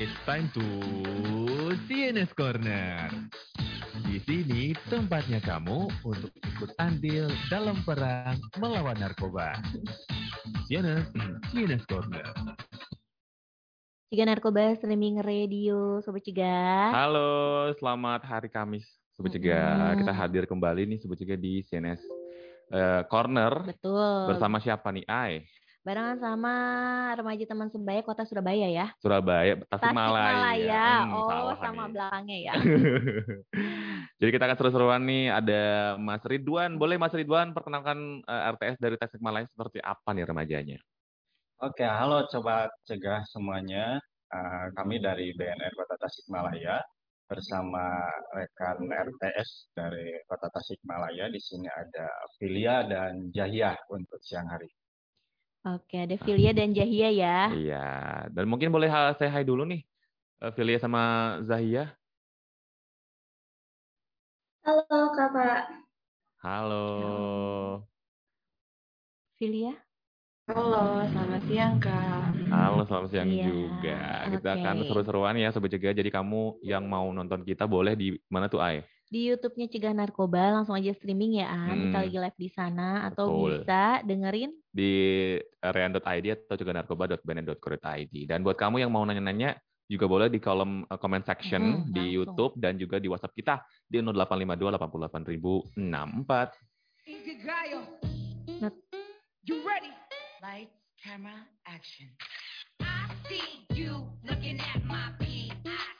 It's time to CNS Corner. Di sini tempatnya kamu untuk ikut andil dalam perang melawan narkoba. CNS, CNS Corner. Ciga Narkoba Streaming Radio, Sobat Ciga. Halo, selamat hari Kamis, Sobat Ciga. Mm-mm. Kita hadir kembali nih Sobat Ciga di CNS eh, Corner Betul. bersama siapa nih? Ai, Barengan sama remaja teman sebaya Kota Surabaya ya. Surabaya, Tasikmalaya. Tasikmalaya. Hmm, oh, salah sama nih. belakangnya ya. Jadi kita akan seru-seruan nih ada Mas Ridwan. Boleh Mas Ridwan perkenalkan eh, RTS dari Tasikmalaya seperti apa nih remajanya? Oke, halo coba cegah semuanya. Eh, kami dari BNN Kota Tasikmalaya bersama rekan RTS dari Kota Tasikmalaya. Di sini ada Filia dan Jahia untuk siang hari. Oke, ada Filia dan Jahia ya. Iya, dan mungkin boleh ha- saya hai dulu nih. eh, Filia sama Zahia. Halo kakak. Halo. Filia? Halo, selamat siang kak. Halo, selamat siang Iya, juga. Kita akan oke. seru-seruan ya Sobat Jaga. Jadi kamu yang mau nonton kita boleh di mana tuh, Ai? Di YouTube-nya Cegah Narkoba langsung aja streaming ya, An. Kita Hmm. lagi live di sana atau Betul. bisa dengerin Di rean.id atau juga narkoba.bnn.co.id. Dan buat kamu yang mau nanya-nanya, juga boleh di kolom eh, comment section Mhm, di langsung. YouTube dan juga di WhatsApp kita di 0852 88064. Inkigayo. Not- You ready? Lights, camera, action. I see you looking at my. I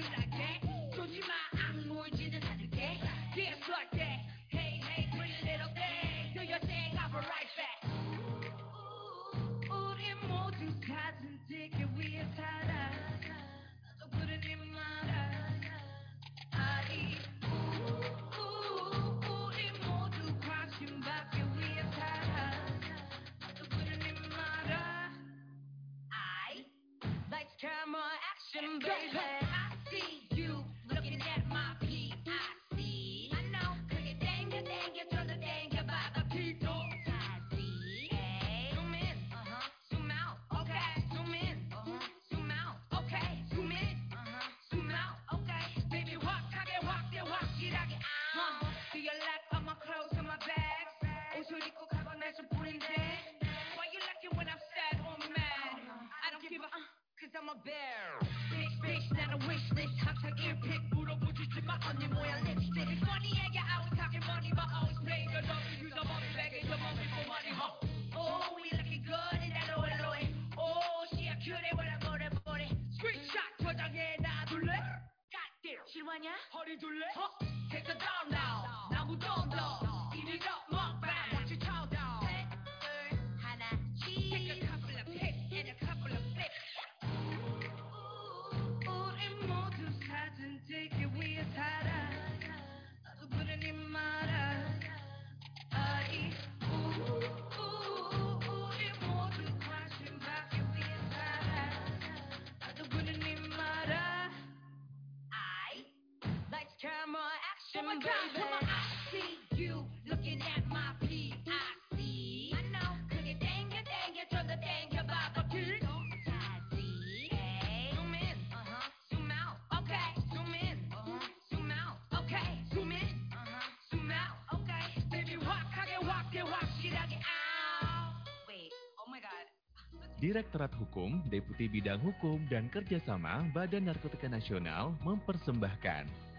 shit, know you like that 쏘지마 악물지는 않을게 Yeah, start that Hey, hey, pretty little thing Do your thing, I'll be right back 우리 모두 가진 지기 위해 살아 나도 그러니 말아 아이 우, 우리 모두 관심 받기 위해 살아 나도 그러니 말아 I Lights, camera, action, baby bear. Bitch, bitch, not a wish list. Hot, hot, ear pick, Direktorat Hukum, Deputi Bidang Hukum dan Kerjasama Badan Narkotika Nasional mempersembahkan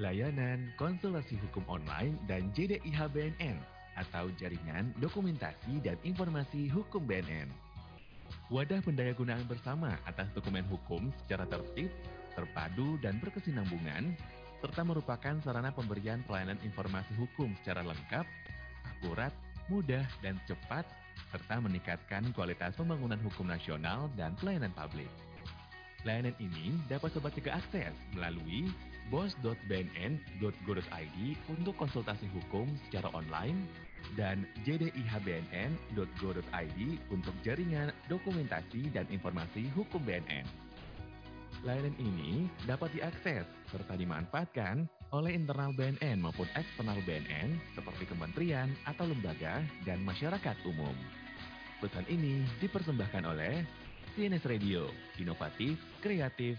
layanan konsultasi hukum online dan JDIH BNN atau Jaringan Dokumentasi dan Informasi Hukum BNN. Wadah pendayagunaan bersama atas dokumen hukum secara tertib, terpadu, dan berkesinambungan, serta merupakan sarana pemberian pelayanan informasi hukum secara lengkap, akurat, mudah, dan cepat serta meningkatkan kualitas pembangunan hukum nasional dan pelayanan publik. Layanan ini dapat Sobat Cegah akses melalui bos.bnn.go.id untuk konsultasi hukum secara online dan jdihbnn.go.id untuk jaringan, dokumentasi, dan informasi hukum BNN. Layanan ini dapat diakses serta dimanfaatkan oleh internal BNN maupun eksternal BNN seperti kementerian atau lembaga dan masyarakat umum. Pesan ini dipersembahkan oleh CNS Radio, inovatif, kreatif,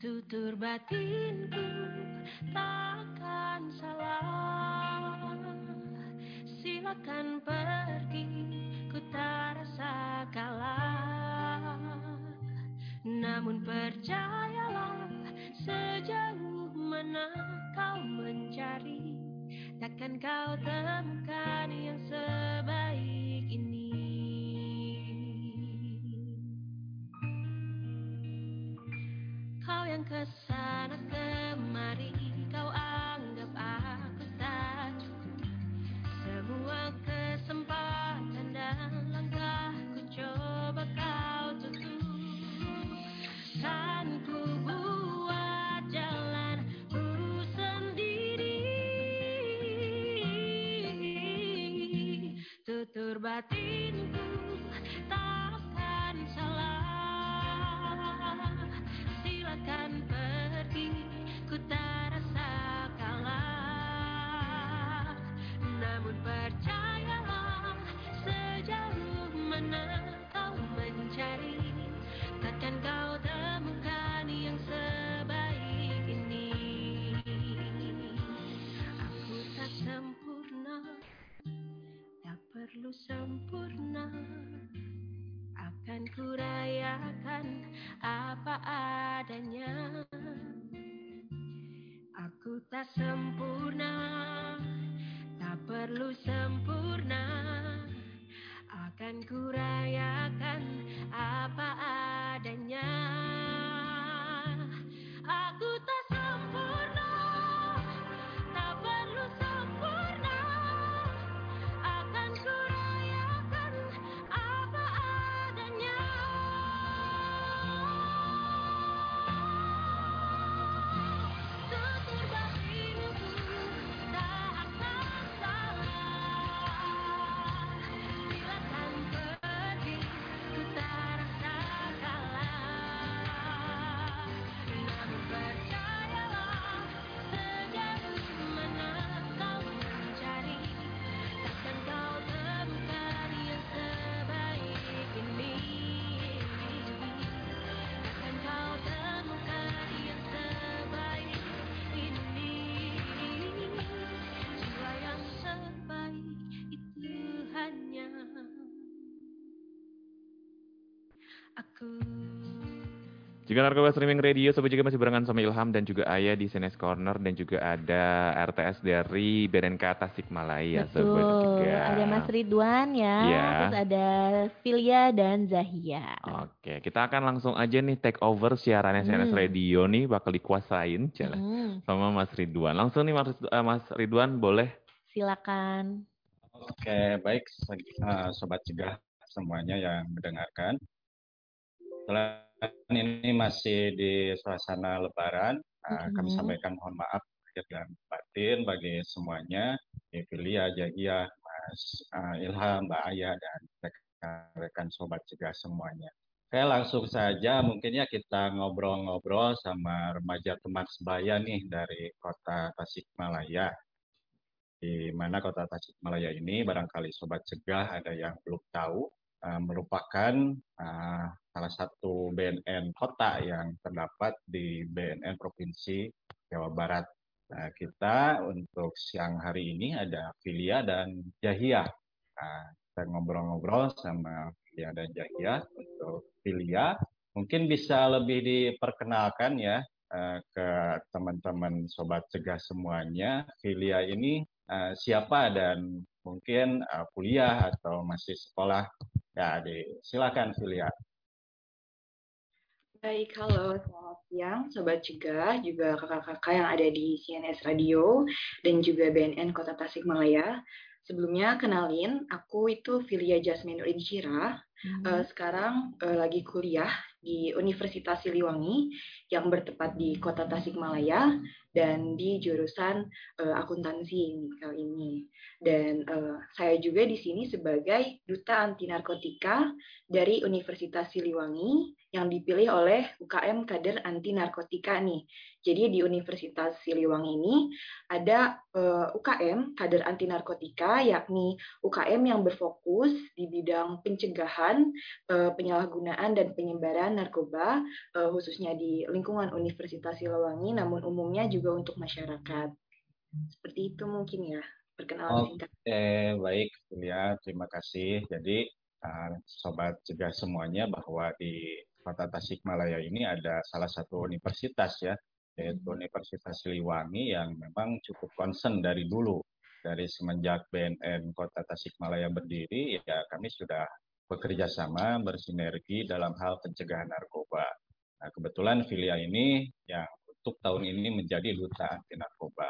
Tutur batinku takkan salah. Silakan pergi ku tak rasa kalah. Namun percayalah sejauh mana kau mencari Takkan kau temukan yang sebaik Kau yang ke sana kemari. Kau anggap aku tak cukup. Semua kesempatan dan langkahku coba kau tutup. Kan ku buat jalan ku sendiri. Tutur batinku perlu sempurna. Akan kurayakan apa adanya Aku tak sempurna Tak perlu sempurna. Akan kurayakan apa adanya. Aku tak Jika Narkoba Streaming Radio, Sobat juga masih barengan sama Ilham dan juga Ayah di CNS Corner dan juga ada RTS dari BNNK Tasikmalaya. Sobat Betul. juga. Ada Mas Ridwan ya, Iya. terus ada Filia dan Zahia. Oke, kita akan langsung aja nih take over siarannya Hmm. Radio nih bakal dikuasain Cela, Mm, sama Mas Ridwan. Langsung nih Mas, eh, Mas Ridwan boleh silakan. Oke, baik eh, sobat cegah semuanya yang mendengarkan. Selain ini masih di suasana Lebaran, eh, kami Mhm. sampaikan mohon maaf lahir dan batin bagi semuanya, Evilia, Jahia, Mas eh, Ilham, Mbak Aya, dan rekan-rekan sobat cegah semuanya. Oke, langsung saja mungkin ya kita ngobrol-ngobrol sama remaja teman sebaya nih dari kota Tasikmalaya di mana kota Tasikmalaya ini barangkali sobat cegah ada yang belum tahu eh, merupakan eh, salah satu BNN kota yang terdapat di BNN Provinsi Jawa Barat. Nah, kita untuk siang hari ini ada Filia dan Jahia. Nah, kita ngobrol-ngobrol sama Filia dan Jahia. Untuk Filia, Mungkin bisa lebih diperkenalkan ya eh, ke teman-teman sobat cegah semuanya. Filia ini siapa dan mungkin kuliah atau masih sekolah. Ya, di, silakan Filia. Baik, halo, selamat siang Sobat Cegah, juga kakak-kakak yang ada di CNS Radio dan juga BNN Kota Tasikmalaya. Sebelumnya kenalin, aku itu Filia Jasmine Insyira. Uh, sekarang uh, lagi kuliah di Universitas Siliwangi yang bertepat di Kota Tasikmalaya dan di jurusan uh, akuntansi ini kali ini. Dan uh, saya juga di sini sebagai duta anti narkotika dari Universitas Siliwangi yang dipilih oleh UKM Kader Anti Narkotika nih. Jadi di Universitas Siliwangi ini ada uh, UKM Kader Anti Narkotika yakni UKM yang berfokus di bidang pencegahan, uh, penyalahgunaan dan penyebaran narkoba uh, khususnya di Universitas Siliwangi namun umumnya juga untuk masyarakat. Seperti itu mungkin ya perkenalan singkat. Oke, baik Julia, terima kasih. Jadi uh, sobat cegah semuanya bahwa di Kota Tasikmalaya ini ada salah satu universitas ya, yaitu Universitas Siliwangi yang memang cukup concern dari dulu. Dari semenjak BNN Kota Tasikmalaya berdiri, ya kami sudah bekerja sama, bersinergi dalam hal pencegahan narkoba. Nah, kebetulan Filia ini yang untuk tahun ini menjadi duta anti narkoba.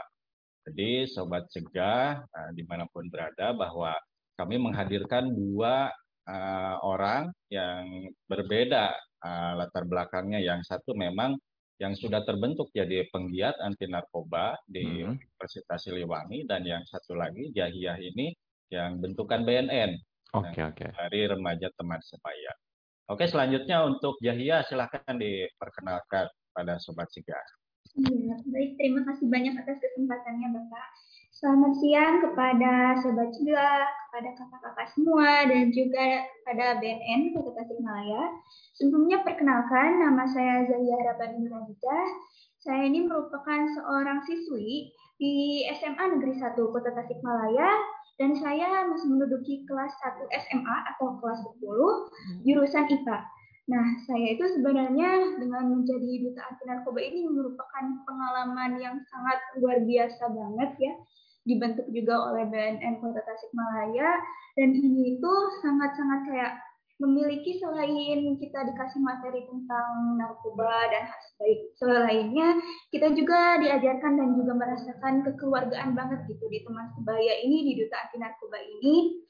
Jadi sobat cegah uh, di mana pun berada bahwa kami menghadirkan dua uh, orang yang berbeda uh, latar belakangnya. Yang satu memang yang sudah terbentuk jadi penggiat anti narkoba di hmm. Universitas Siliwangi dan yang satu lagi Jahiyah ini yang bentukan BNN. Oke okay, oke. Okay. Dari remaja teman sebaya. Oke selanjutnya untuk Jahiyah silahkan diperkenalkan pada sobat cegah. Iya, baik. Terima kasih banyak atas kesempatannya, Bapak. Selamat siang kepada Sobat juga, kepada kakak-kakak semua, dan juga kepada BNN Kota Tasikmalaya. Sebelumnya perkenalkan, nama saya Zalia Rabani Nuradiza. Saya ini merupakan seorang siswi di SMA Negeri 1 Kota Tasikmalaya dan saya masih menduduki kelas 1 SMA atau kelas 10 jurusan IPA. Nah, saya itu sebenarnya dengan menjadi duta anti narkoba ini merupakan pengalaman yang sangat luar biasa banget ya. Dibentuk juga oleh BNN Kota Tasikmalaya dan ini itu sangat-sangat kayak memiliki selain kita dikasih materi tentang narkoba dan hal baik selainnya, kita juga diajarkan dan juga merasakan kekeluargaan banget gitu di teman sebaya ini di duta anti narkoba ini.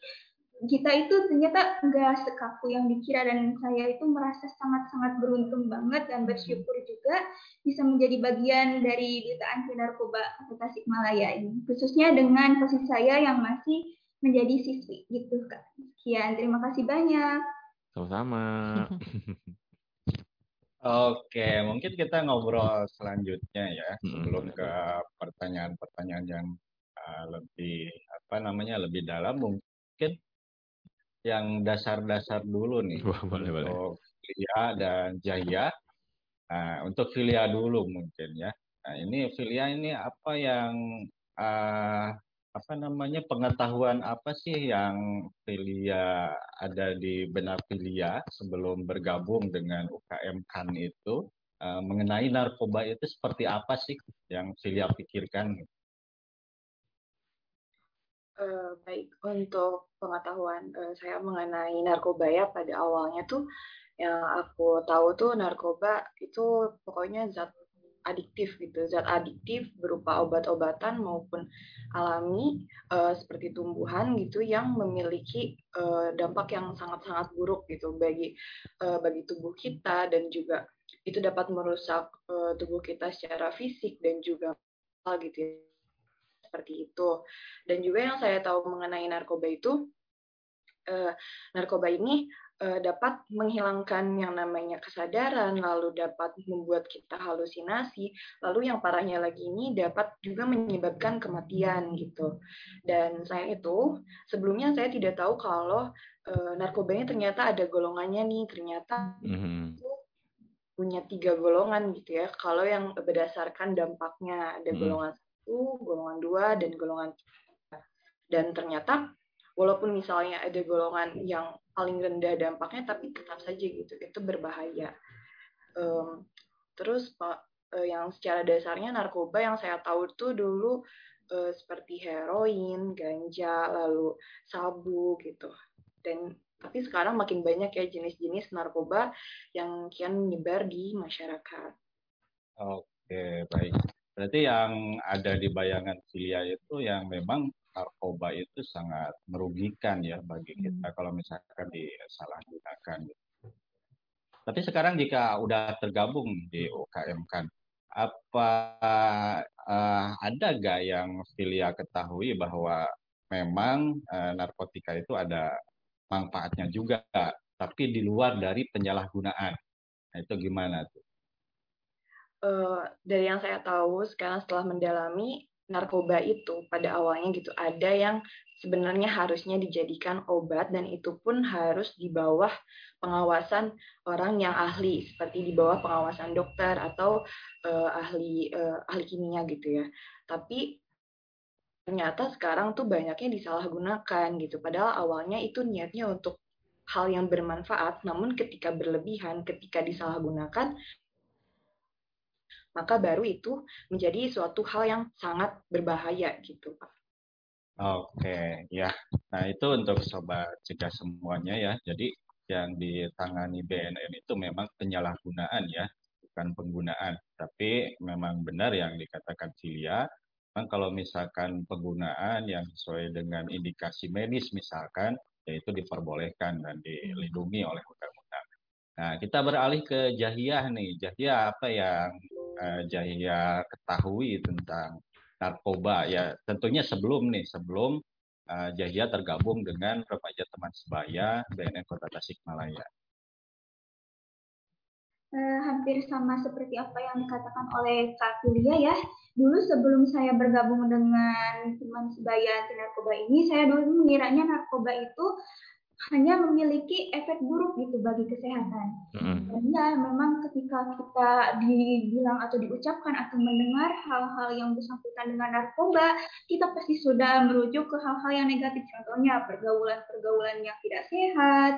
Kita itu ternyata nggak sekaku yang dikira dan saya itu merasa sangat-sangat beruntung banget dan bersyukur juga bisa menjadi bagian dari duta anti narkoba Tasikmalaya ini khususnya dengan posisi saya yang masih menjadi siswi gitu kak. Sekian. Terima kasih banyak sama-sama Oke, mungkin kita ngobrol selanjutnya ya sebelum ke pertanyaan-pertanyaan yang uh, lebih apa namanya lebih dalam mungkin yang dasar-dasar dulu nih Wah, boleh, boleh. untuk Filia dan Jaya. Nah, untuk Filia dulu mungkin ya. Nah, ini Filia ini apa yang uh, apa namanya pengetahuan apa sih yang Filia ada di benak Filia sebelum bergabung dengan UKM KAN itu uh, mengenai narkoba itu seperti apa sih yang Filia pikirkan? Uh, baik, untuk pengetahuan uh, saya mengenai narkoba ya pada awalnya tuh yang aku tahu tuh narkoba itu pokoknya zat adiktif gitu, zat adiktif berupa obat-obatan maupun alami uh, seperti tumbuhan gitu yang memiliki uh, dampak yang sangat-sangat buruk gitu bagi uh, bagi tubuh kita dan juga itu dapat merusak uh, tubuh kita secara fisik dan juga gitu ya seperti itu. Dan juga yang saya tahu mengenai narkoba itu, eh, narkoba ini dapat menghilangkan yang namanya kesadaran, lalu dapat membuat kita halusinasi, lalu yang parahnya lagi ini dapat juga menyebabkan kematian gitu. Dan saya itu sebelumnya saya tidak tahu kalau eh, narkobanya ternyata ada golongannya nih, ternyata mm-hmm. itu punya tiga golongan gitu ya. Kalau yang berdasarkan dampaknya ada mm-hmm. golongan satu, golongan dua, dan golongan tiga. Dan ternyata walaupun misalnya ada golongan yang paling rendah dampaknya, tapi tetap saja gitu, itu berbahaya. Em, terus Pak, eh, yang secara dasarnya narkoba yang saya tahu tuh dulu eh, seperti heroin, ganja, lalu sabu gitu. Dan tapi sekarang makin banyak ya jenis-jenis narkoba yang kian menyebar di masyarakat. Oke, baik. Berarti yang ada di bayangan Filia itu yang memang narkoba itu sangat merugikan ya bagi kita kalau misalkan disalahgunakan. Tapi sekarang jika udah tergabung di UKM kan, apa eh, ada gak yang Filia ketahui bahwa memang eh, narkotika itu ada manfaatnya juga, tapi di luar dari penyalahgunaan. Nah, itu gimana tuh? eh, dari yang saya tahu sekarang setelah mendalami narkoba itu pada awalnya gitu ada yang sebenarnya harusnya dijadikan obat dan itu pun harus di bawah pengawasan orang yang ahli seperti di bawah pengawasan dokter atau eh, ahli eh, ahli kimia gitu ya. Tapi ternyata sekarang tuh banyaknya disalahgunakan gitu. Padahal awalnya itu niatnya untuk hal yang bermanfaat, namun ketika berlebihan, ketika disalahgunakan, maka baru itu menjadi suatu hal yang sangat berbahaya gitu, Pak. Oke, ya. Nah, itu untuk sobat cegah semuanya ya. Jadi yang ditangani BNN itu memang penyalahgunaan ya, bukan penggunaan. Tapi memang benar yang dikatakan Filia, memang kalau misalkan penggunaan yang sesuai dengan indikasi medis misalkan, yaitu diperbolehkan dan dilindungi oleh undang-undang. Nah, kita beralih ke Jahiyah nih. Jahiyah apa yang eh, Jahiyah ketahui tentang narkoba ya tentunya sebelum nih sebelum uh, Jahia tergabung dengan remaja teman sebaya BNN Kota Tasikmalaya. Eh, hampir sama seperti apa yang dikatakan oleh Kak Filia ya. Dulu sebelum saya bergabung dengan teman sebaya narkoba ini, saya dulu mengiranya narkoba itu hanya memiliki efek buruk gitu bagi kesehatan. Dan ya memang ketika kita dibilang atau diucapkan atau mendengar hal-hal yang bersangkutan dengan narkoba, kita pasti sudah merujuk ke hal-hal yang negatif. Contohnya pergaulan-pergaulan yang tidak sehat,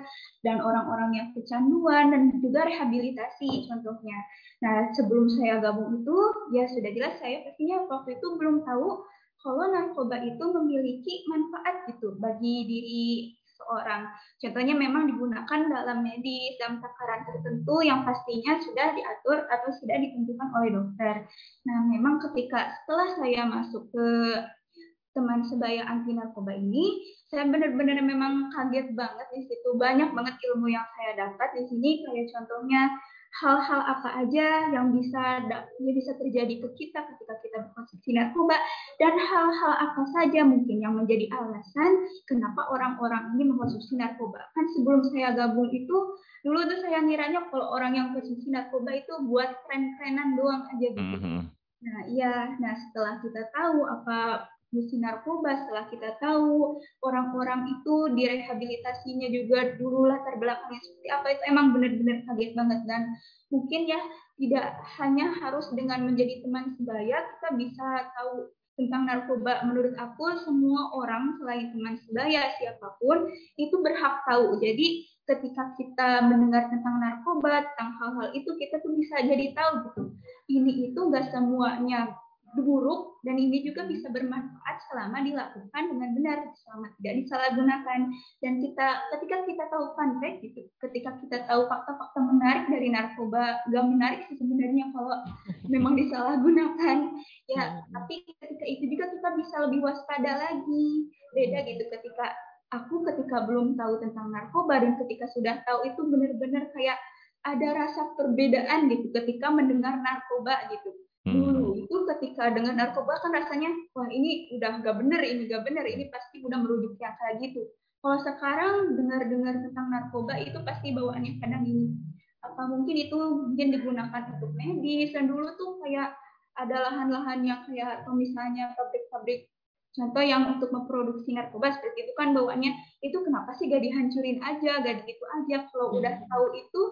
dan orang-orang yang kecanduan, dan juga rehabilitasi contohnya. Nah sebelum saya gabung itu, ya sudah jelas saya pastinya waktu itu belum tahu kalau narkoba itu memiliki manfaat gitu bagi diri seorang. Contohnya memang digunakan dalam medis, dalam takaran tertentu yang pastinya sudah diatur atau sudah ditentukan oleh dokter. Nah, memang ketika setelah saya masuk ke teman sebaya anti narkoba ini, saya benar-benar memang kaget banget di situ. Banyak banget ilmu yang saya dapat di sini, kayak contohnya hal-hal apa aja yang bisa yang bisa terjadi ke kita ketika kita berkonsumsi narkoba dan hal-hal apa saja mungkin yang menjadi alasan kenapa orang-orang ini mengkonsumsi narkoba. Kan sebelum saya gabung itu dulu tuh saya ngiranya kalau orang yang konsumsi narkoba itu buat tren-trenan doang aja gitu. Mhm. Nah, iya. Nah, setelah kita tahu apa fungsi narkoba, setelah kita tahu orang-orang itu direhabilitasinya juga dulu latar belakangnya seperti apa, itu emang benar-benar kaget banget. Dan mungkin ya tidak hanya harus dengan menjadi teman sebaya, kita bisa tahu tentang narkoba. Menurut aku, semua orang selain teman sebaya, siapa pun, itu berhak tahu. Jadi ketika kita mendengar tentang narkoba, tentang hal-hal itu, kita tuh bisa jadi tahu gitu. Ini itu nggak semuanya buruk dan ini juga bisa bermanfaat selama dilakukan dengan benar selama tidak disalahgunakan. Dan kita ketika kita tahu fun fact gitu ketika kita tahu fakta-fakta menarik dari narkoba gak menarik sih sebenarnya kalau memang disalahgunakan. Ya tapi ketika itu juga kita bisa lebih waspada lagi. Beda gitu ketika aku ketika belum tahu tentang narkoba dan ketika sudah tahu itu benar-benar kayak ada rasa perbedaan gitu ketika mendengar narkoba gitu. Dulu itu ketika dengan narkoba kan rasanya wah ini udah gak bener ini gak bener ini pasti udah merujuk yang kayak gitu. Kalau sekarang dengar-dengar tentang narkoba itu pasti bawaannya kadang ini. Apa mungkin itu mungkin digunakan untuk medis dan dulu tuh kayak ada lahan-lahan yang kayak misalnya pabrik-pabrik contoh yang untuk memproduksi narkoba seperti itu kan bawaannya itu kenapa sih gak dihancurin aja gak gitu aja? Kalau udah tahu itu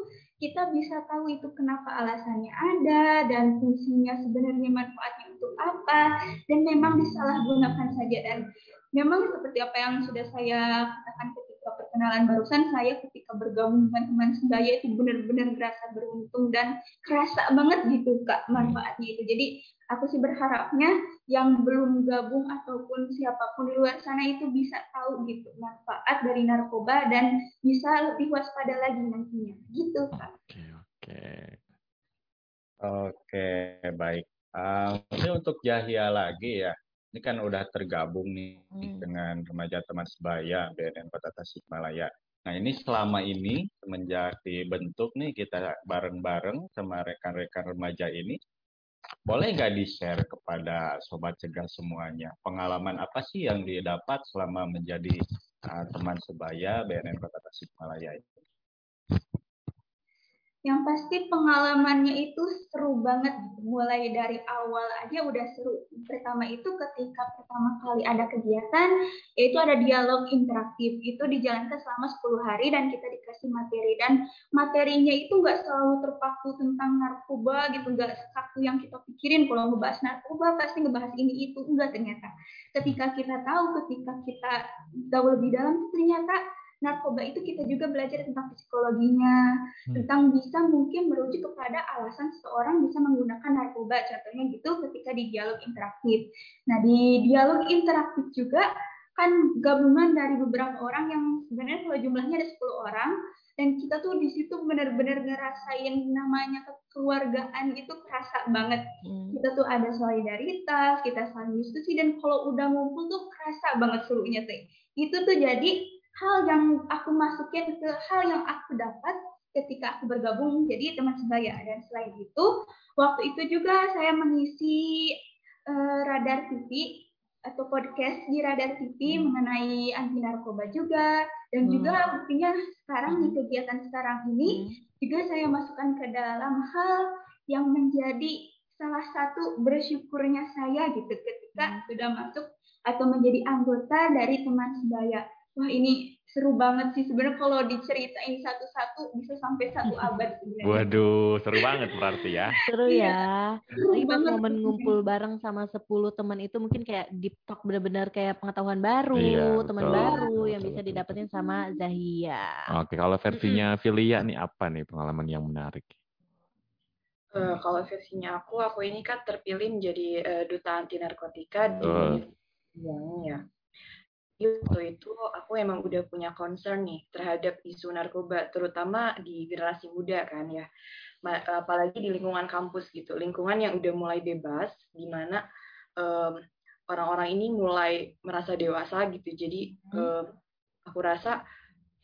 kita bisa tahu itu kenapa alasannya ada dan fungsinya sebenarnya manfaatnya untuk apa dan memang disalahgunakan saja. Dan memang seperti apa yang sudah saya katakan perkenalan barusan saya ketika bergabung dengan teman sebaya itu benar-benar berasa beruntung dan kerasa banget gitu kak manfaatnya itu. Jadi aku sih berharapnya yang belum gabung ataupun siapa pun di luar sana itu bisa tahu gitu manfaat dari narkoba dan bisa lebih waspada lagi nantinya. Gitu kak. Oke, oke. Oke, baik. Uh, ini untuk Yahya lagi ya. Ini kan udah tergabung nih Hmm. dengan remaja teman sebaya BNN Kota Tasikmalaya. Nah ini selama ini semenjak dibentuk nih kita bareng-bareng sama rekan-rekan remaja ini, boleh nggak di-share kepada sobat cegah semuanya? Pengalaman apa sih yang didapat selama menjadi uh, teman sebaya BNN Kota Tasikmalaya ini? Yang pasti pengalamannya itu seru banget gitu. Mulai dari awal aja udah seru. Pertama itu ketika pertama kali ada kegiatan, yaitu ada dialog interaktif. Itu dijalankan selama 10 hari dan kita dikasih materi. Dan materinya itu nggak selalu terpaku tentang narkoba gitu. Nggak satu yang kita pikirin kalau ngebahas narkoba pasti ngebahas ini itu. Enggak ternyata. Ketika kita tahu, ketika kita tahu lebih dalam, ternyata narkoba itu kita juga belajar tentang psikologinya, Hmm. tentang bisa mungkin merujuk kepada alasan seseorang bisa menggunakan narkoba. Contohnya gitu ketika di dialog interaktif. Nah, di dialog interaktif juga kan gabungan dari beberapa orang yang sebenarnya kalau jumlahnya ada 10 orang dan kita tuh di situ benar-benar ngerasain namanya kekeluargaan itu kerasa banget. Hmm. Kita tuh ada solidaritas, kita saling diskusi dan kalau udah ngumpul tuh kerasa banget serunya tuh. Itu tuh jadi hal yang aku masukin ke hal yang aku dapat ketika aku bergabung jadi teman sebaya dan selain itu waktu itu juga saya mengisi eh, radar TV atau podcast di radar TV mengenai anti narkoba juga dan Hmm. juga buktinya sekarang di kegiatan sekarang ini Hmm. juga saya masukkan ke dalam hal yang menjadi salah satu bersyukurnya saya gitu ketika sudah masuk atau menjadi anggota dari teman sebaya. Wah ini seru banget sih sebenarnya kalau diceritain satu-satu bisa sampai satu abad sebenarnya. Waduh, seru banget berarti ya. Seru Iya. ya. Seru Lagi pas banget momen ngumpul bareng sama 10 teman itu mungkin kayak deep talk bener-bener kayak pengetahuan baru, Iya, teman baru Betul, yang bisa betul, didapetin betul. sama Zahia. Oke, kalau versinya Filia nih apa nih pengalaman yang menarik? Eh, kalau versinya aku, aku ini kan terpilih menjadi eh, duta anti narkotika di Betul. Yang ya. Jadi Waktu itu aku emang udah punya concern nih terhadap isu narkoba, terutama di generasi muda kan ya. Apalagi di lingkungan kampus gitu, lingkungan yang udah mulai bebas, di mana em, orang-orang ini mulai merasa dewasa gitu. Jadi em, aku rasa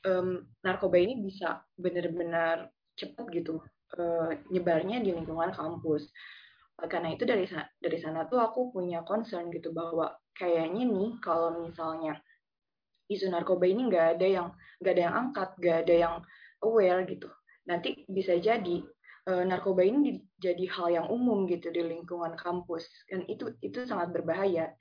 em, narkoba ini bisa benar-benar cepat gitu eh, nyebarnya di lingkungan kampus. Karena itu dari dari sana tuh aku punya concern gitu bahwa kayaknya nih kalau misalnya isu narkoba ini nggak ada yang nggak ada yang angkat, nggak ada yang aware gitu. Nanti bisa jadi eh, narkoba ini di- jadi hal yang umum gitu di lingkungan kampus dan itu itu sangat berbahaya.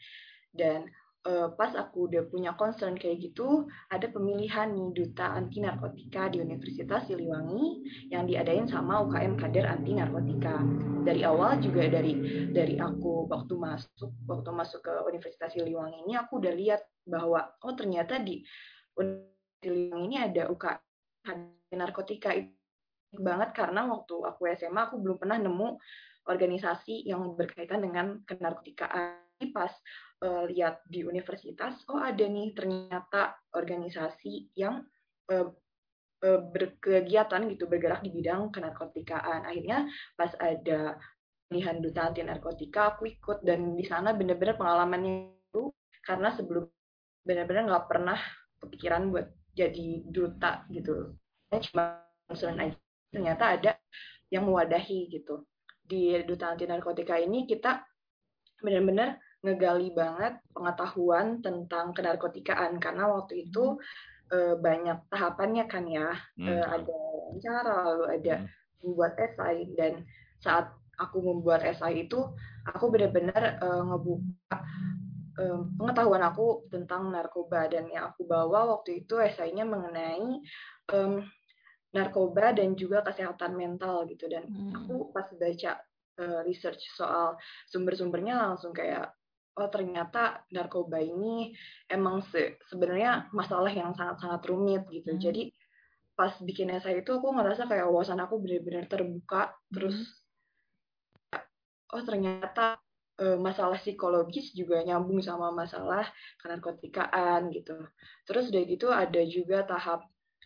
Dan eh, pas aku udah punya concern kayak gitu, ada pemilihan nih duta anti narkotika di Universitas Siliwangi yang diadain sama UKM Kader Anti Narkotika. Dari awal juga dari dari aku waktu masuk waktu masuk ke Universitas Siliwangi ini aku udah lihat bahwa oh ternyata di Universitas Siliwangi ini ada UKM Kader Narkotika itu banget karena waktu aku SMA aku belum pernah nemu organisasi yang berkaitan dengan kenarkotikaan. Pas eh, lihat di universitas, oh ada nih ternyata organisasi yang eh, eh, berkegiatan gitu bergerak di bidang kenarkotikaan. Akhirnya pas ada pilihan duta anti narkotika aku ikut dan di sana benar-benar pengalamannya itu karena sebelum benar-benar nggak pernah kepikiran buat jadi duta gitu. Cuma concern aja. Ternyata ada yang mewadahi gitu. Di duta anti narkotika ini kita benar-benar ngegali banget pengetahuan tentang kenarkotikaan karena waktu itu eh, banyak tahapannya kan ya Hmm. Eh, ada wawancara lalu ada Hmm. membuat esai dan saat aku membuat esai itu aku benar-benar eh, ngebuka pengetahuan aku tentang narkoba dan yang aku bawa waktu itu esainya mengenai em, narkoba dan juga kesehatan mental gitu dan Hmm. aku pas baca research soal sumber-sumbernya langsung kayak oh ternyata narkoba ini emang se- sebenarnya masalah yang sangat-sangat rumit gitu. Hmm. Jadi pas bikin esai itu aku ngerasa kayak wawasan aku benar-benar terbuka. Terus oh ternyata eh, masalah psikologis juga nyambung sama masalah kenarkotikaan gitu. Terus udah gitu ada juga tahap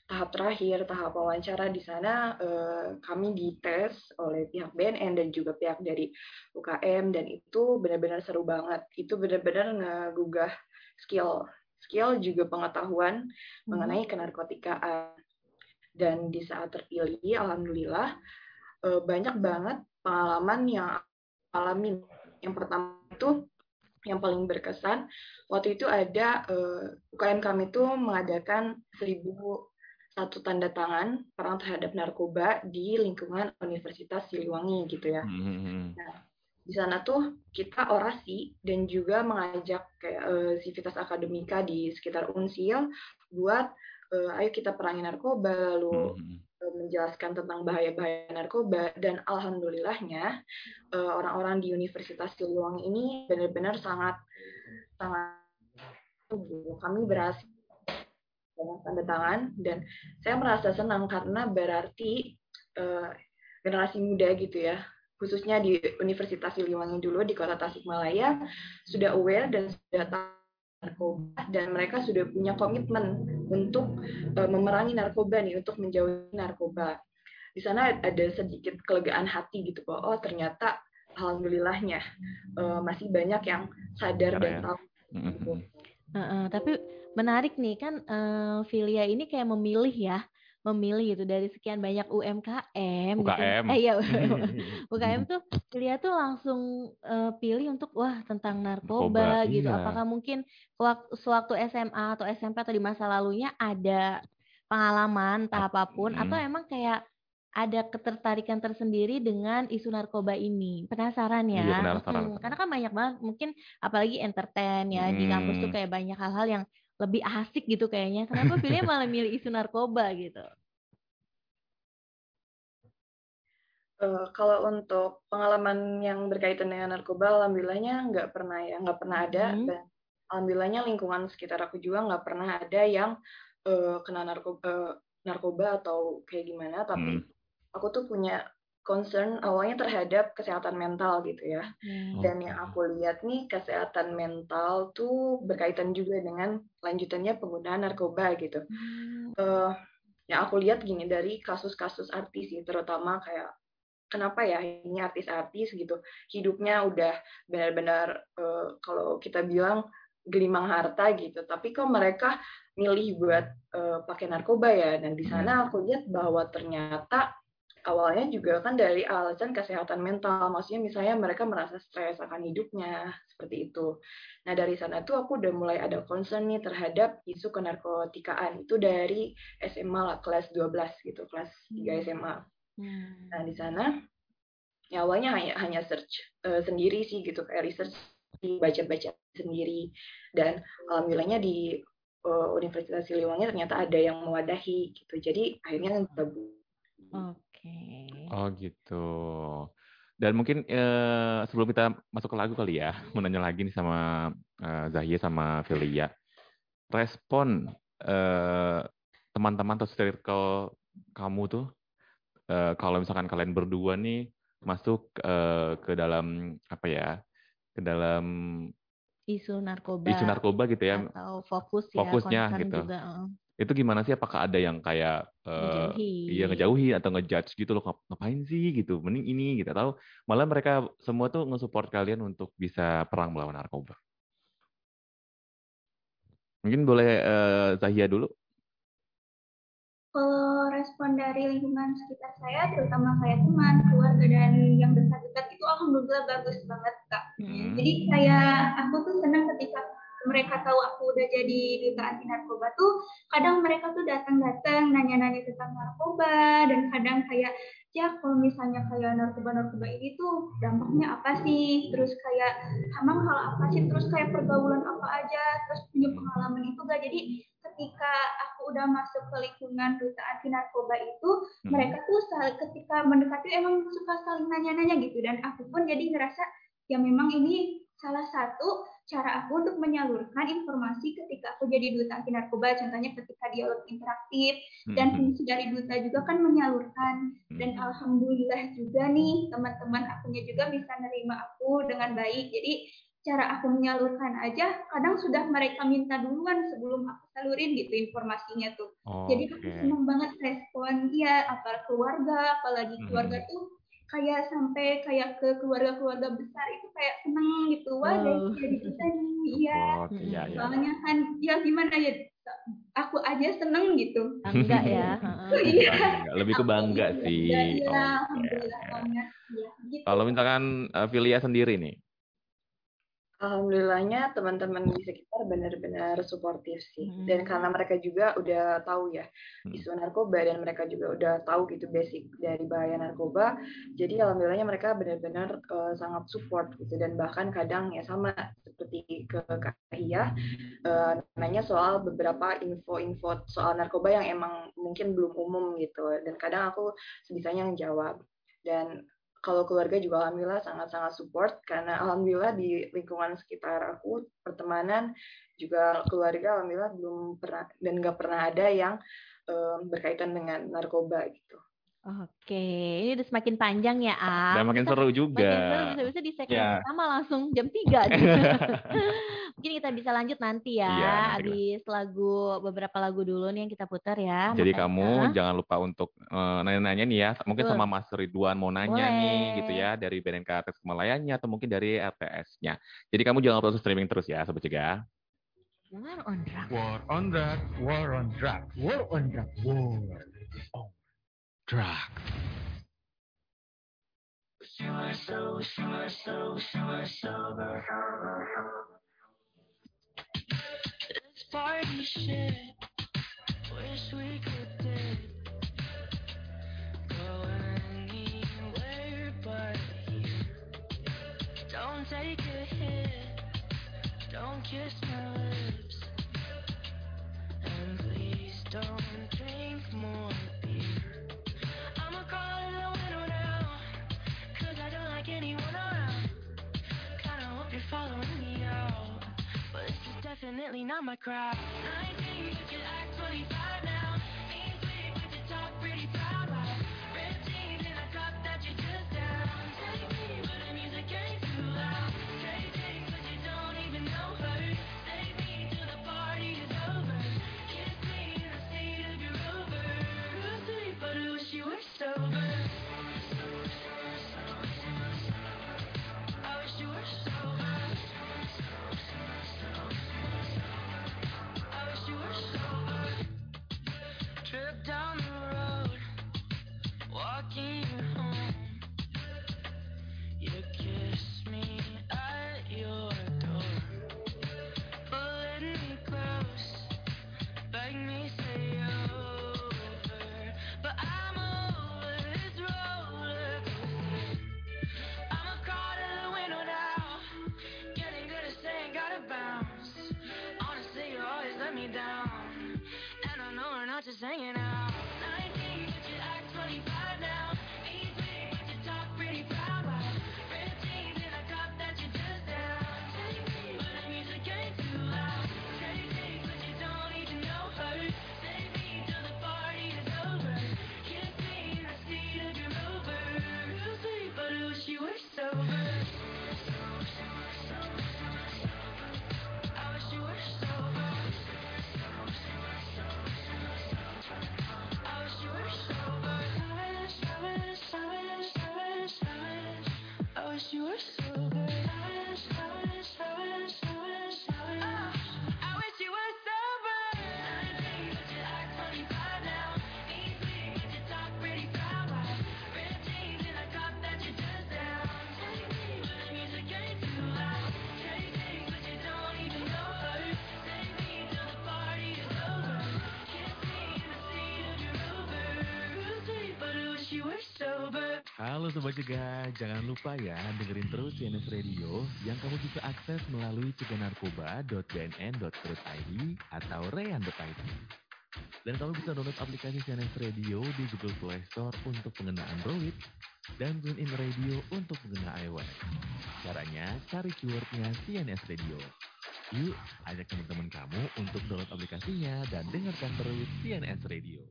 tahap terakhir, tahap wawancara di sana eh, kami dites oleh pihak BNN dan juga pihak dari UKM dan itu benar-benar seru banget. Itu benar-benar ngegugah skill skill juga pengetahuan mengenai kenarkotikaan. Dan di saat terpilih, alhamdulillah eh, banyak banget pengalaman yang alamin. Yang pertama itu yang paling berkesan waktu itu ada eh, UKM kami itu mengadakan seribu satu tanda tangan perang terhadap narkoba di lingkungan Universitas Siliwangi gitu ya. Hmm. Di sana tuh kita orasi dan juga mengajak kayak eh, sivitas akademika di sekitar Unsil buat eh, ayo kita perangi narkoba, lalu Hmm. eh, menjelaskan tentang bahaya-bahaya narkoba dan alhamdulillahnya orang-orang di Universitas Siliwangi ini benar-benar sangat sangat kami berhasil tanda tangan dan saya merasa senang karena berarti eh, generasi muda gitu ya khususnya di Universitas Siliwangi dulu di kota Tasikmalaya sudah aware dan sudah tahu narkoba dan mereka sudah punya komitmen untuk eh, memerangi narkoba nih untuk menjauhi narkoba di sana ada sedikit kelegaan hati gitu bahwa oh ternyata alhamdulillahnya eh, masih banyak yang sadar Sadar dan ya. tahu gitu. Heeh, tapi menarik nih kan eh, Filia ini kayak memilih ya, memilih gitu dari sekian banyak UMKM gitu. UKM. Eh iya UKM tuh Filia tuh langsung eh, pilih untuk wah tentang narkoba Narkoba, gitu. iya. Apakah mungkin waktu sewaktu SMA atau SMP atau di masa lalunya ada pengalaman entah apa pun atau Mm. emang kayak ada ketertarikan tersendiri dengan isu narkoba ini. Penasaran ya? Iya, penasaran. Mm, Karena kan banyak banget mungkin apalagi entertain ya di kampus tuh Hmm. kayak banyak hal-hal yang lebih asik gitu kayaknya. Kenapa pilihnya malah milih isu narkoba gitu? Eh, kalau untuk pengalaman yang berkaitan dengan narkoba, alhamdulillahnya nggak pernah ya, nggak pernah ada. Mhm. Dan alhamdulillahnya lingkungan sekitar aku juga nggak pernah ada yang eh, kena narkoba, narkoba atau kayak gimana. Tapi Hmm. Aku tuh punya concern awalnya terhadap kesehatan mental gitu ya. Hmm. Dan yang aku lihat nih kesehatan mental tuh berkaitan juga dengan lanjutannya penggunaan narkoba gitu. Hmm. eh yang aku lihat gini dari kasus-kasus artis sih, terutama kayak kenapa ya ini artis-artis gitu hidupnya udah benar-benar eh, kalau kita bilang gelimang harta gitu, tapi kok mereka milih buat eh, pakai narkoba ya? Dan di sana aku lihat bahwa ternyata awalnya juga kan dari alasan kesehatan mental, maksudnya misalnya mereka merasa stres akan hidupnya seperti itu. Nah dari sana tuh aku udah mulai ada concern nih terhadap isu kenarkotikaan itu dari SMA lah kelas 12 gitu, kelas 3 SMA. Hmm. Nah di sana ya awalnya hanya hanya search eh, sendiri sih gitu kayak research baca-baca sendiri dan alhamdulillahnya di eh, Universitas Siliwangi ternyata ada yang mewadahi gitu. Jadi akhirnya gabung. Oke. Oh gitu. Dan mungkin eh, sebelum kita masuk ke lagu kali ya, mau nanya lagi nih sama eh, Zahia sama Filia. Respon eh, teman-teman atau circle kamu tuh eh, kalau misalkan kalian berdua nih masuk eh, ke dalam apa ya? Ke dalam Isu narkoba isu narkoba gitu ya. atau fokus ya Fokusnya gitu. juga Itu gimana sih apakah ada yang kayak eh, ngejauhi. Iya ngejauhi atau ngejudge gitu loh "Ngap- ngapain sih gitu mending ini gitu atau malah mereka semua tuh nge-support kalian untuk bisa perang melawan narkoba. Mungkin boleh eh, Zahia dulu. Kalau respon dari lingkungan sekitar saya, terutama kayak teman, keluarga, dan yang dekat-dekat itu alhamdulillah bagus banget, Kak. Hmm. Jadi kayak aku tuh senang ketika mereka tahu aku udah jadi duta anti narkoba tuh kadang mereka tuh datang-datang nanya-nanya tentang narkoba dan kadang kayak ya kalau misalnya kayak narkoba-narkoba ini tuh dampaknya apa sih? Terus kayak emang hal apa sih? Terus kayak pergaulan apa aja terus punya pengalaman itu gak jadi ketika aku udah masuk ke lingkungan duta anti narkoba itu Hmm. mereka tuh sal- ketika mendekati emang suka saling nanya-nanya gitu. Dan aku pun jadi ngerasa ya memang ini salah satu cara aku untuk menyalurkan informasi ketika aku jadi duta anti narkoba, contohnya ketika dialog interaktif dan Mhm. fungsi dari duta juga kan menyalurkan dan Mhm. alhamdulillah juga nih teman-teman akunya juga bisa nerima aku dengan baik. Jadi cara aku menyalurkan aja kadang sudah mereka minta duluan sebelum aku salurin gitu informasinya tuh. Jadi aku Oke. seneng banget respon ya apa keluarga apalagi keluarga tuh kayak sampai kayak ke keluarga-keluarga besar itu kayak seneng gitu wah dari Wow. dari kita nih iya Support, iya, iya. soalnya kan ya gimana ya aku aja seneng gitu Bangga ya. heeh. iya Bangga. Lebih ke bangga sih. alhamdulillah oke. banget ya gitu Kalau misalkan eh, Filia sendiri nih, Alhamdulillahnya teman-teman di sekitar benar-benar suportif sih. Hmm. Dan karena mereka juga udah tahu ya Hmm. isu narkoba dan mereka juga udah tahu gitu basic dari bahaya narkoba. Jadi alhamdulillahnya mereka benar-benar eh, sangat support gitu dan bahkan kadang ya sama seperti ke Kak Hia eh, nanya soal beberapa info-info soal narkoba yang emang mungkin belum umum gitu. Dan kadang aku sebisanya yang jawab. Dan kalau keluarga juga alhamdulillah sangat-sangat support karena alhamdulillah di lingkungan sekitar aku pertemanan juga keluarga alhamdulillah belum pernah dan nggak pernah ada yang em, berkaitan dengan narkoba gitu. Oke, ini udah semakin panjang ya, A. dan makin seru juga. Makin seru bisa-bisa di segmen Ya. pertama langsung jam 3 Mungkin kita bisa lanjut nanti ya, Iya, kita- habis lagu beberapa lagu dulu nih yang kita putar ya. Jadi Makanya- kamu jangan lupa untuk eh, nanya-nanya nih ya, mungkin Betul. sama Mas Ridwan mau nanya nih Boleh. gitu ya dari BNK Tes Kemalayanya atau mungkin dari RTS-nya. Jadi kamu jangan lupa streaming terus ya, Sobat Cegah. War on Drugs. War on drug, war on drug, war on drug, war on drug. This party shit. Wish we could dip. Go anywhere but here. Don't take a hit. Don't kiss my lips. Not my crowd. Halo Sobat Cegah, jangan lupa ya dengerin terus CNS Radio yang kamu bisa akses melalui ceganarkoba.bnn.co.id atau rean.id. Dan kamu bisa download aplikasi CNS Radio di Google Play Store untuk pengguna Android dan TuneIn Radio untuk pengguna iOS. Caranya cari keywordnya CNS Radio. Yuk, ajak teman-teman kamu untuk download aplikasinya dan dengarkan terus CNS Radio.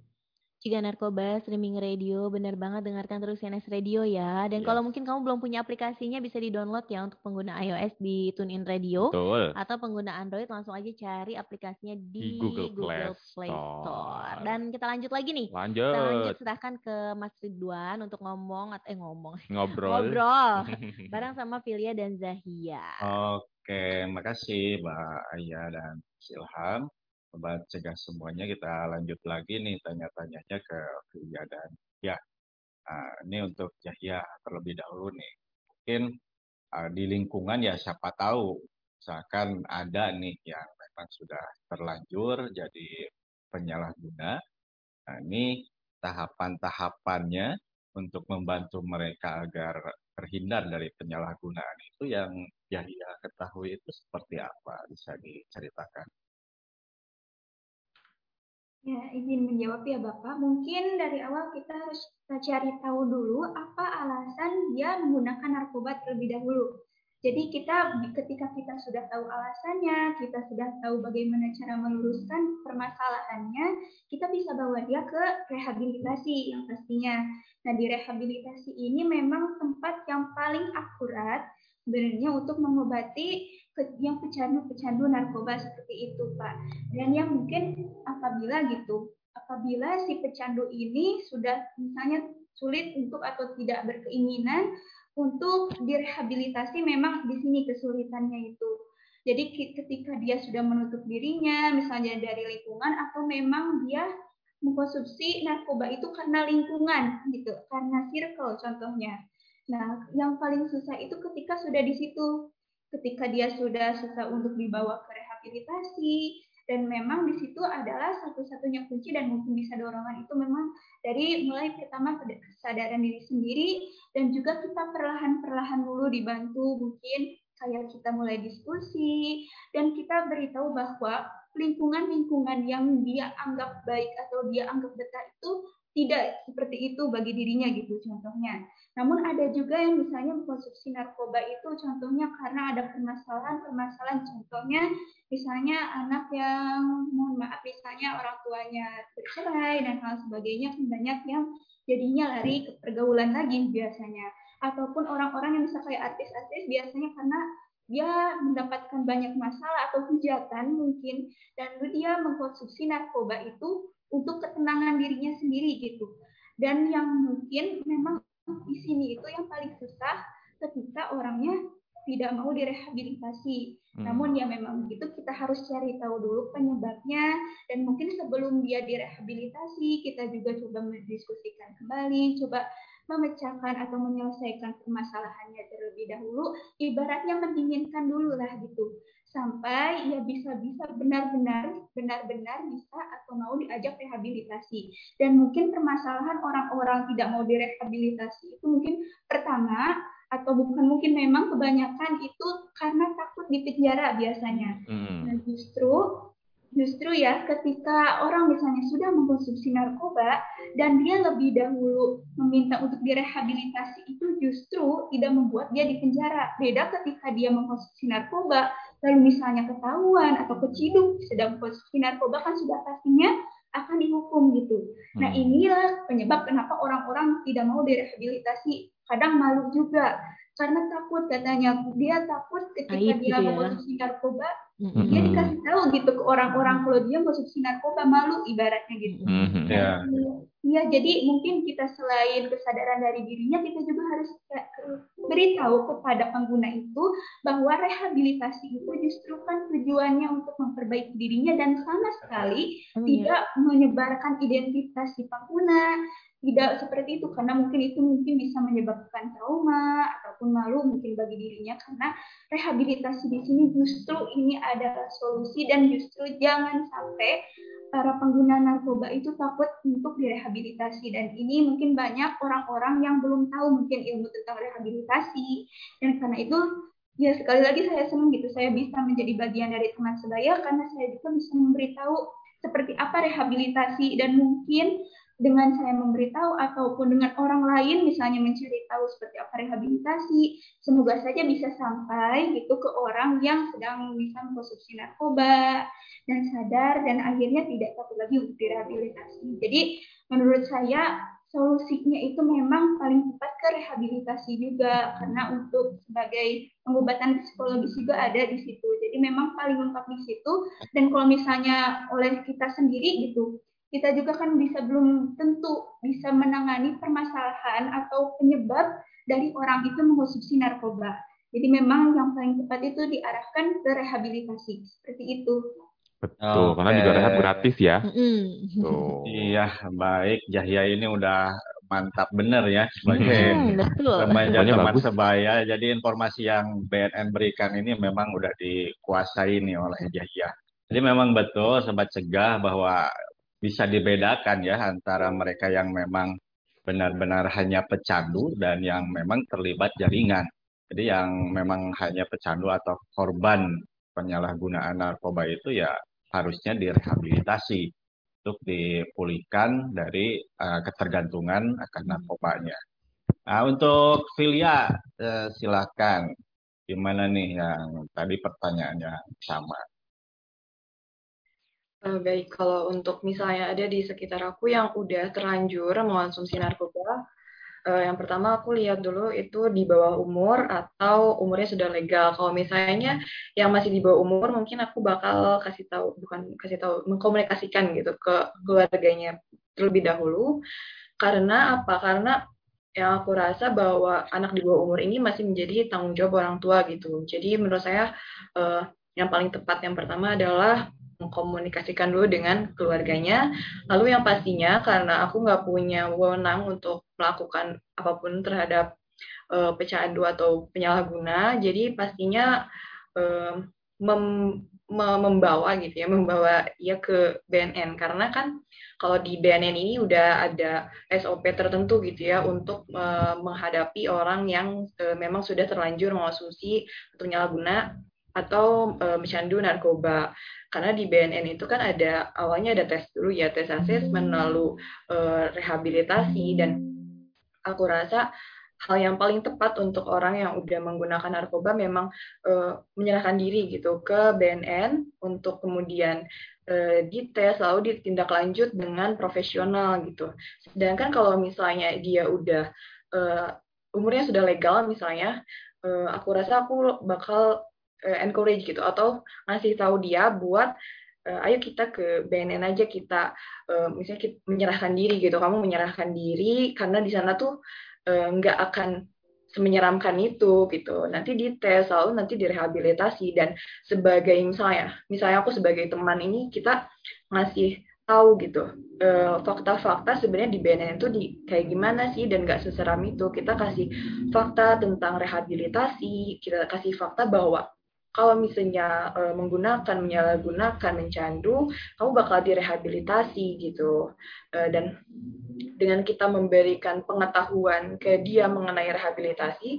Juga narkoba streaming radio, benar banget dengarkan terus CNS Radio ya. Dan kalau Yes. mungkin kamu belum punya aplikasinya bisa di-download ya untuk pengguna iOS di TuneIn Radio Betul. atau pengguna Android langsung aja cari aplikasinya di, Di Google Play Play Store. Store. Dan kita lanjut lagi nih. Kita lanjut Lanjut. serahkan ke Mas Ridwan untuk ngomong atau eh ngomong Ngobrol. ngobrol bareng sama Filia dan Zahia. Oke, makasih Mbak Aya dan Silham. Sobat cegah semuanya kita lanjut lagi nih tanya-tanyanya ke Filia dan ya. Ini untuk Yahya terlebih dahulu nih. Mungkin uh, di lingkungan ya siapa tahu misalkan ada nih yang memang sudah terlanjur jadi penyalahguna. Nah, ini tahapan-tahapannya untuk membantu mereka agar terhindar dari penyalahgunaan itu yang Yahya ketahui itu seperti apa? Bisa diceritakan. Ya, izin menjawab ya Bapak. Mungkin dari awal kita harus cari tahu dulu apa alasan dia menggunakan narkoba terlebih dahulu. Jadi kita ketika kita sudah tahu alasannya, kita sudah tahu bagaimana cara meluruskan permasalahannya, kita bisa bawa dia ke rehabilitasi yang pastinya. Nah, di rehabilitasi ini memang tempat yang paling akurat sebenarnya untuk mengobati yang pecandu-pecandu narkoba seperti itu, Pak. Dan yang mungkin apabila gitu, apabila si pecandu ini sudah misalnya sulit untuk atau tidak berkeinginan untuk direhabilitasi memang di sini kesulitannya itu. Jadi ketika dia sudah menutup dirinya, misalnya dari lingkungan atau memang dia mengkonsumsi narkoba itu karena lingkungan gitu, karena circle contohnya. Nah, yang paling susah itu ketika sudah di situ, ketika dia sudah susah untuk dibawa ke rehabilitasi, dan memang di situ adalah satu-satunya kunci dan mungkin bisa dorongan itu memang dari mulai pertama kesadaran diri sendiri dan juga kita perlahan-perlahan dulu dibantu mungkin kayak kita mulai diskusi dan kita beritahu bahwa lingkungan-lingkungan yang dia anggap baik atau dia anggap betah itu tidak seperti itu bagi dirinya gitu contohnya. Namun ada juga yang misalnya mengkonsumsi narkoba itu contohnya karena ada permasalahan-permasalahan contohnya misalnya anak yang mohon maaf misalnya orang tuanya bercerai dan hal sebagainya kan banyak yang jadinya lari ke pergaulan lagi biasanya ataupun orang-orang yang bisa kayak artis-artis biasanya karena dia mendapatkan banyak masalah atau hujatan mungkin dan dia mengkonsumsi narkoba itu untuk ketenangan dirinya sendiri gitu dan yang mungkin memang di sini itu yang paling susah ketika orangnya tidak mau direhabilitasi. Hmm. Namun ya memang begitu kita harus cari tahu dulu penyebabnya dan mungkin sebelum dia direhabilitasi kita juga coba mendiskusikan kembali, coba memecahkan atau menyelesaikan permasalahannya terlebih dahulu, ibaratnya mendinginkan dulu lah gitu, sampai ia bisa-bisa benar-benar benar-benar bisa atau mau diajak rehabilitasi. Dan mungkin permasalahan orang-orang tidak mau direhabilitasi itu mungkin pertama atau bukan mungkin memang kebanyakan itu karena takut di penjara biasanya. Hmm. Dan justru justru ya ketika orang misalnya sudah mengkonsumsi narkoba dan dia lebih dahulu meminta untuk direhabilitasi itu justru tidak membuat dia di penjara. Beda ketika dia mengkonsumsi narkoba lalu misalnya ketahuan atau keciduk sedang mengkonsumsi narkoba kan sudah pastinya akan dihukum gitu. Nah Hmm. inilah penyebab kenapa orang-orang tidak mau direhabilitasi. Kadang malu juga karena takut katanya dia takut ketika Aib dia gitu ya. mengkonsumsi narkoba Mm-mm. dia dikasih tahu gitu ke orang-orang kalau dia konsumsi narkoba malu ibaratnya gitu. Hmm. Ya, Iya, jadi mungkin kita selain kesadaran dari dirinya, kita juga harus beritahu kepada pengguna itu bahwa rehabilitasi itu justru kan tujuannya untuk memperbaiki dirinya dan sama sekali ya? tidak menyebarkan identitas si pengguna, tidak seperti itu karena mungkin itu mungkin bisa menyebabkan trauma ataupun malu mungkin bagi dirinya karena rehabilitasi di sini justru ini adalah solusi dan justru jangan sampai para pengguna narkoba itu takut untuk direhabilitasi. Dan ini mungkin banyak orang-orang yang belum tahu mungkin ilmu tentang rehabilitasi. Dan karena itu ya sekali lagi saya senang gitu saya bisa menjadi bagian dari teman sebaya karena saya juga bisa memberitahu seperti apa rehabilitasi dan mungkin dengan saya memberitahu ataupun dengan orang lain misalnya mencari tahu seperti apa rehabilitasi, semoga saja bisa sampai gitu ke orang yang sedang bisa mengkonsumsi narkoba dan sadar dan akhirnya tidak takut lagi untuk direhabilitasi. Jadi menurut saya solusinya itu memang paling tepat ke rehabilitasi juga karena untuk sebagai pengobatan psikologis juga ada di situ. Jadi memang paling lengkap di situ dan kalau misalnya oleh kita sendiri gitu, kita juga kan bisa belum tentu bisa menangani permasalahan atau penyebab dari orang itu mengkonsumsi narkoba. Jadi memang yang paling tepat itu diarahkan ke rehabilitasi seperti itu. Betul, karena juga rehab gratis ya. Mm-mm. Tuh. Iya, baik. Jahya ini udah mantap bener ya sebagai Hmm, betul. remaja Pokoknya teman sebaya. Jadi informasi yang BNN berikan ini memang udah dikuasai nih oleh Jahya. Jadi memang betul sempat cegah bahwa bisa dibedakan ya antara mereka yang memang benar-benar hanya pecandu dan yang memang terlibat jaringan. Jadi yang memang hanya pecandu atau korban penyalahgunaan narkoba itu ya harusnya direhabilitasi untuk dipulihkan dari eh, ketergantungan akan narkobanya. Nah, untuk Filia, eh, silakan. Gimana nih yang tadi pertanyaannya sama? Eh, baik, kalau untuk misalnya ada di sekitar aku yang udah terlanjur mengonsumsi narkoba, eh, yang pertama aku lihat dulu itu di bawah umur atau umurnya sudah legal. Kalau misalnya yang masih di bawah umur, mungkin aku bakal kasih tahu, bukan kasih tahu, mengkomunikasikan gitu ke keluarganya terlebih dahulu. Karena apa? Karena yang aku rasa bahwa anak di bawah umur ini masih menjadi tanggung jawab orang tua gitu. Jadi menurut saya eh, yang paling tepat yang pertama adalah mengkomunikasikan dulu dengan keluarganya. Lalu yang pastinya karena aku nggak punya wewenang untuk melakukan apa pun terhadap eh, pecandu atau penyalahguna, jadi pastinya eh, mem- me- membawa gitu ya, membawa ya ke BNN karena kan kalau di BNN ini udah ada SOP tertentu gitu ya untuk eh, menghadapi orang yang eh, memang sudah terlanjur mengonsumsi atau penyalahguna atau eh, mencandu narkoba. Karena di BNN itu kan ada awalnya ada tes dulu ya, tes asesmen lalu eh, rehabilitasi dan aku rasa hal yang paling tepat untuk orang yang udah menggunakan narkoba memang eh, menyerahkan diri gitu ke BNN untuk kemudian eh, dites lalu ditindaklanjut dengan profesional gitu. Sedangkan kalau misalnya dia udah eh, umurnya sudah legal misalnya, eh, aku rasa aku bakal eh, encourage gitu atau ngasih tahu dia buat eh, ayo kita ke BNN aja kita eh, misalnya kita menyerahkan diri gitu. Kamu menyerahkan diri karena di sana tuh nggak akan semenyeramkan itu gitu. Nanti dites lalu nanti direhabilitasi. Dan sebagai misalnya misalnya aku sebagai teman ini kita ngasih tahu gitu fakta-fakta sebenarnya di BNN itu di kayak gimana sih dan nggak seseram itu. Kita kasih fakta tentang rehabilitasi kita kasih fakta bahwa kalau misalnya eh, menggunakan menyalahgunakan mencandu kamu bakal direhabilitasi gitu. Eh, dan dengan kita memberikan pengetahuan ke dia mengenai rehabilitasi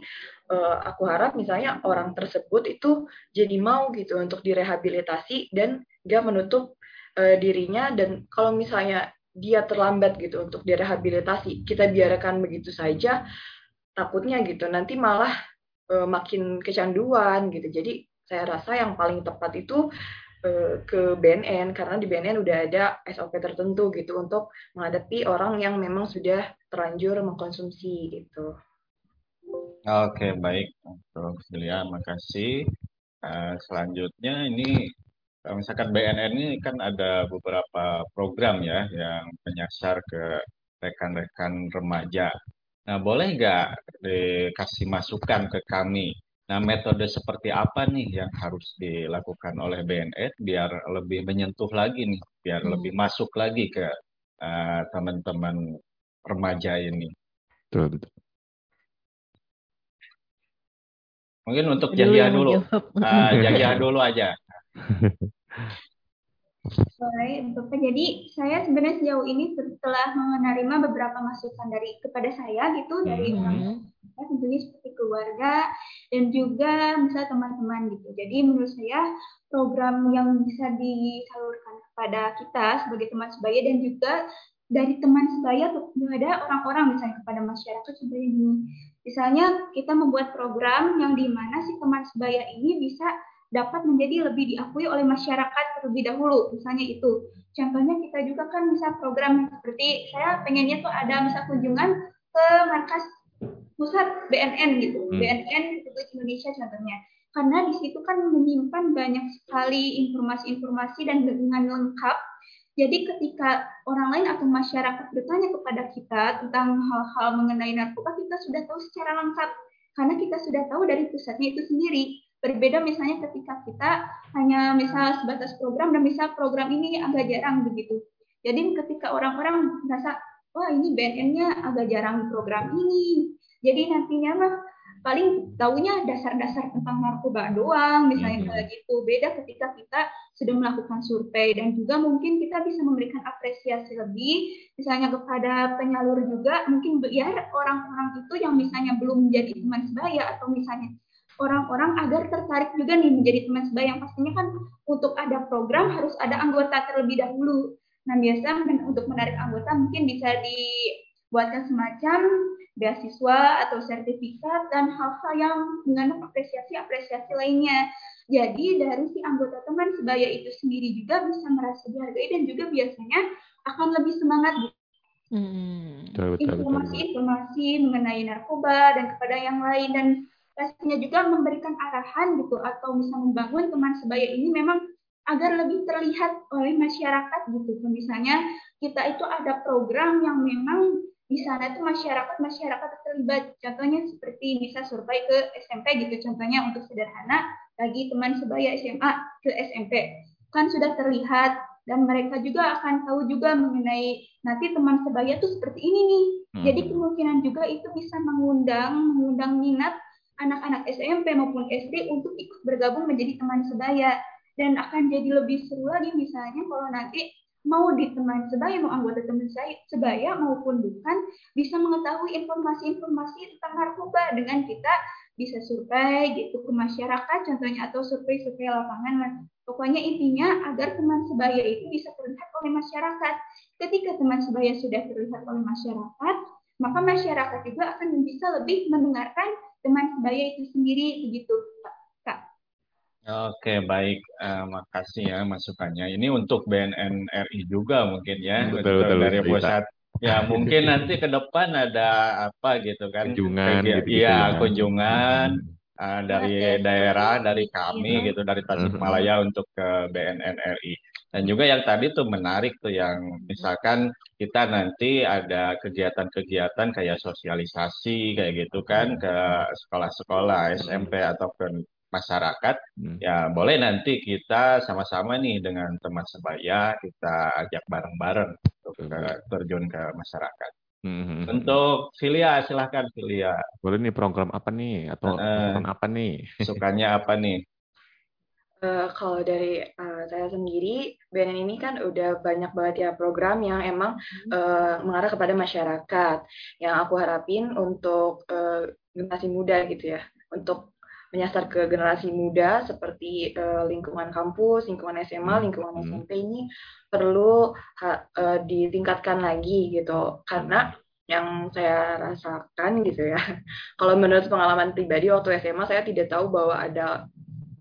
eh, aku harap misalnya orang tersebut itu jadi mau gitu untuk direhabilitasi dan gak menutup eh, dirinya dan kalau misalnya dia terlambat gitu untuk direhabilitasi kita biarkan begitu saja takutnya gitu. Nanti malah makin kecanduan gitu. Jadi saya rasa yang paling tepat itu eh, ke BNN karena di BNN udah ada SOP tertentu gitu untuk menghadapi orang yang memang sudah terlanjur mengkonsumsi gitu. Oke, baik. Untuk Filia, makasih. Eh, selanjutnya ini misalkan BNN ini kan ada beberapa program ya yang menyasar ke rekan-rekan remaja. Nah, boleh nggak dikasih masukan ke kami? Nah, metode seperti apa nih yang harus dilakukan oleh BNN biar lebih menyentuh lagi nih, biar Hmm. lebih masuk lagi ke eh, teman-teman remaja ini. Betul, betul. Mungkin untuk Dulu Jahya yang dulu. menjawab. Ah, dulu aja. Boleh, untuk jadi saya sebenarnya sejauh ini setelah menerima beberapa masukan dari kepada saya gitu dari Hmm. orang Hmm. tua, tentunya seperti keluarga dan juga misalnya teman-teman gitu. Jadi menurut saya program yang bisa disalurkan kepada kita sebagai teman sebaya dan juga dari teman sebaya kepada orang-orang misalnya kepada masyarakat seperti ini. Misalnya kita membuat program yang di mana si teman sebaya ini bisa dapat menjadi lebih diakui oleh masyarakat terlebih dahulu. Misalnya itu. Contohnya kita juga kan bisa program seperti saya pengennya tuh ada misal kunjungan ke markas pusat BNN gitu, hmm. BNN Republik Indonesia contohnya. Karena di situ kan menyimpan banyak sekali informasi-informasi dan dengan lengkap. Jadi ketika orang lain atau masyarakat bertanya kepada kita tentang hal-hal mengenai narkoba, kita sudah tahu secara lengkap. Karena kita sudah tahu dari pusatnya itu sendiri. Berbeda misalnya ketika kita hanya misal sebatas program dan misal program ini agak jarang begitu. Jadi ketika orang-orang merasa, wah ini BNN-nya agak jarang program ini, jadi nantinya mah paling tahunya dasar-dasar tentang narkoba doang, misalnya hmm. kayak gitu. Beda ketika kita sudah melakukan survei dan juga mungkin kita bisa memberikan apresiasi lebih, misalnya kepada penyalur juga, mungkin biar orang-orang itu yang misalnya belum menjadi teman sebaya atau misalnya orang-orang agar tertarik juga nih menjadi teman sebaya yang pastinya kan untuk ada program harus ada anggota terlebih dahulu. Nah biasa untuk menarik anggota mungkin bisa dibuatkan semacam beasiswa atau sertifikat dan hal-hal yang mengandung apresiasi-apresiasi lainnya. Jadi dari si anggota teman sebaya itu sendiri juga bisa merasa dihargai dan juga biasanya akan lebih semangat Hmm. Informasi-informasi mengenai narkoba dan kepada yang lain dan pastinya juga memberikan arahan gitu atau bisa membangun teman sebaya ini memang agar lebih terlihat oleh masyarakat gitu. Misalnya kita itu ada program yang memang di sana itu masyarakat masyarakat terlibat contohnya seperti bisa survei ke SMP gitu contohnya untuk sederhana bagi teman sebaya SMA ke SMP kan sudah terlihat dan mereka juga akan tahu juga mengenai nanti teman sebaya itu seperti ini nih hmm. jadi kemungkinan juga itu bisa mengundang mengundang minat anak-anak SMP maupun SD untuk ikut bergabung menjadi teman sebaya dan akan jadi lebih seru lagi misalnya kalau nanti mau di teman sebaya, mau anggota teman saya sebaya maupun bukan, bisa mengetahui informasi-informasi tentang narkoba dengan kita bisa survei gitu ke masyarakat contohnya atau survei-survei lapangan. Pokoknya intinya agar teman sebaya itu bisa terlihat oleh masyarakat. Ketika teman sebaya sudah terlihat oleh masyarakat, maka masyarakat juga akan bisa lebih mendengarkan teman sebaya itu sendiri begitu. Oke, baik. Uh, makasih ya masukannya. Ini untuk BNN RI juga mungkin ya, betul, betul, dari pusat. Ya mungkin nanti ke depan ada apa gitu kan? Kunjungan, gitu, Iya, kunjungan uh, dari daerah, dari kami gitu, dari Tasikmalaya untuk ke BNN RI. Dan juga yang tadi tuh menarik tuh yang misalkan kita nanti ada kegiatan-kegiatan kayak sosialisasi kayak gitu kan ke sekolah-sekolah SMP ataupun masyarakat, hmm. ya boleh nanti kita sama-sama nih dengan teman sebaya kita ajak bareng-bareng untuk ke, terjun ke masyarakat. Hmm. hmm, hmm. Untuk Filia, silahkan Filia. Boleh nih program apa nih atau uh, apa nih? Sukanya apa nih? Uh, kalau dari uh, saya sendiri, BNN ini kan udah banyak banget ya program yang emang uh, mengarah kepada masyarakat. Yang aku harapin untuk uh, generasi muda gitu ya, untuk menyasar ke generasi muda seperti uh, lingkungan kampus, lingkungan SMA, hmm. lingkungan hmm. SMP ini perlu ha, uh, ditingkatkan lagi gitu karena yang saya rasakan gitu ya kalau menurut pengalaman pribadi waktu SMA saya tidak tahu bahwa ada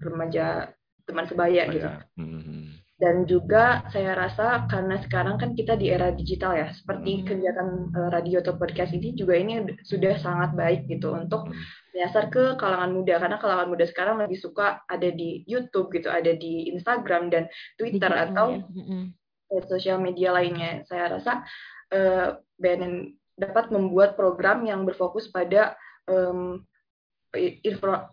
remaja teman sebaya gitu hmm. dan juga saya rasa karena sekarang kan kita di era digital ya seperti hmm. kegiatan uh, radio atau podcast ini juga ini sudah sangat baik gitu untuk hmm menyasar ke kalangan muda karena kalangan muda sekarang lebih suka ada di YouTube gitu, ada di Instagram dan Twitter Digital, atau ya. sosial media lainnya. Saya rasa uh, eh, BNN dapat membuat program yang berfokus pada um,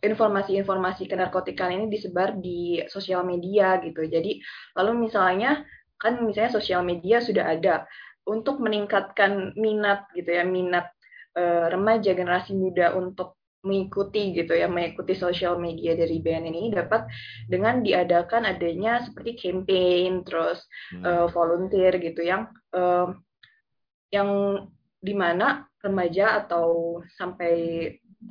informasi-informasi kenarkotikan ini disebar di sosial media gitu. Jadi lalu misalnya kan misalnya sosial media sudah ada untuk meningkatkan minat gitu ya minat uh, remaja generasi muda untuk mengikuti gitu ya mengikuti sosial media dari BNN ini dapat dengan diadakan adanya seperti campaign terus hmm. uh, volunteer gitu yang uh, yang di mana remaja atau sampai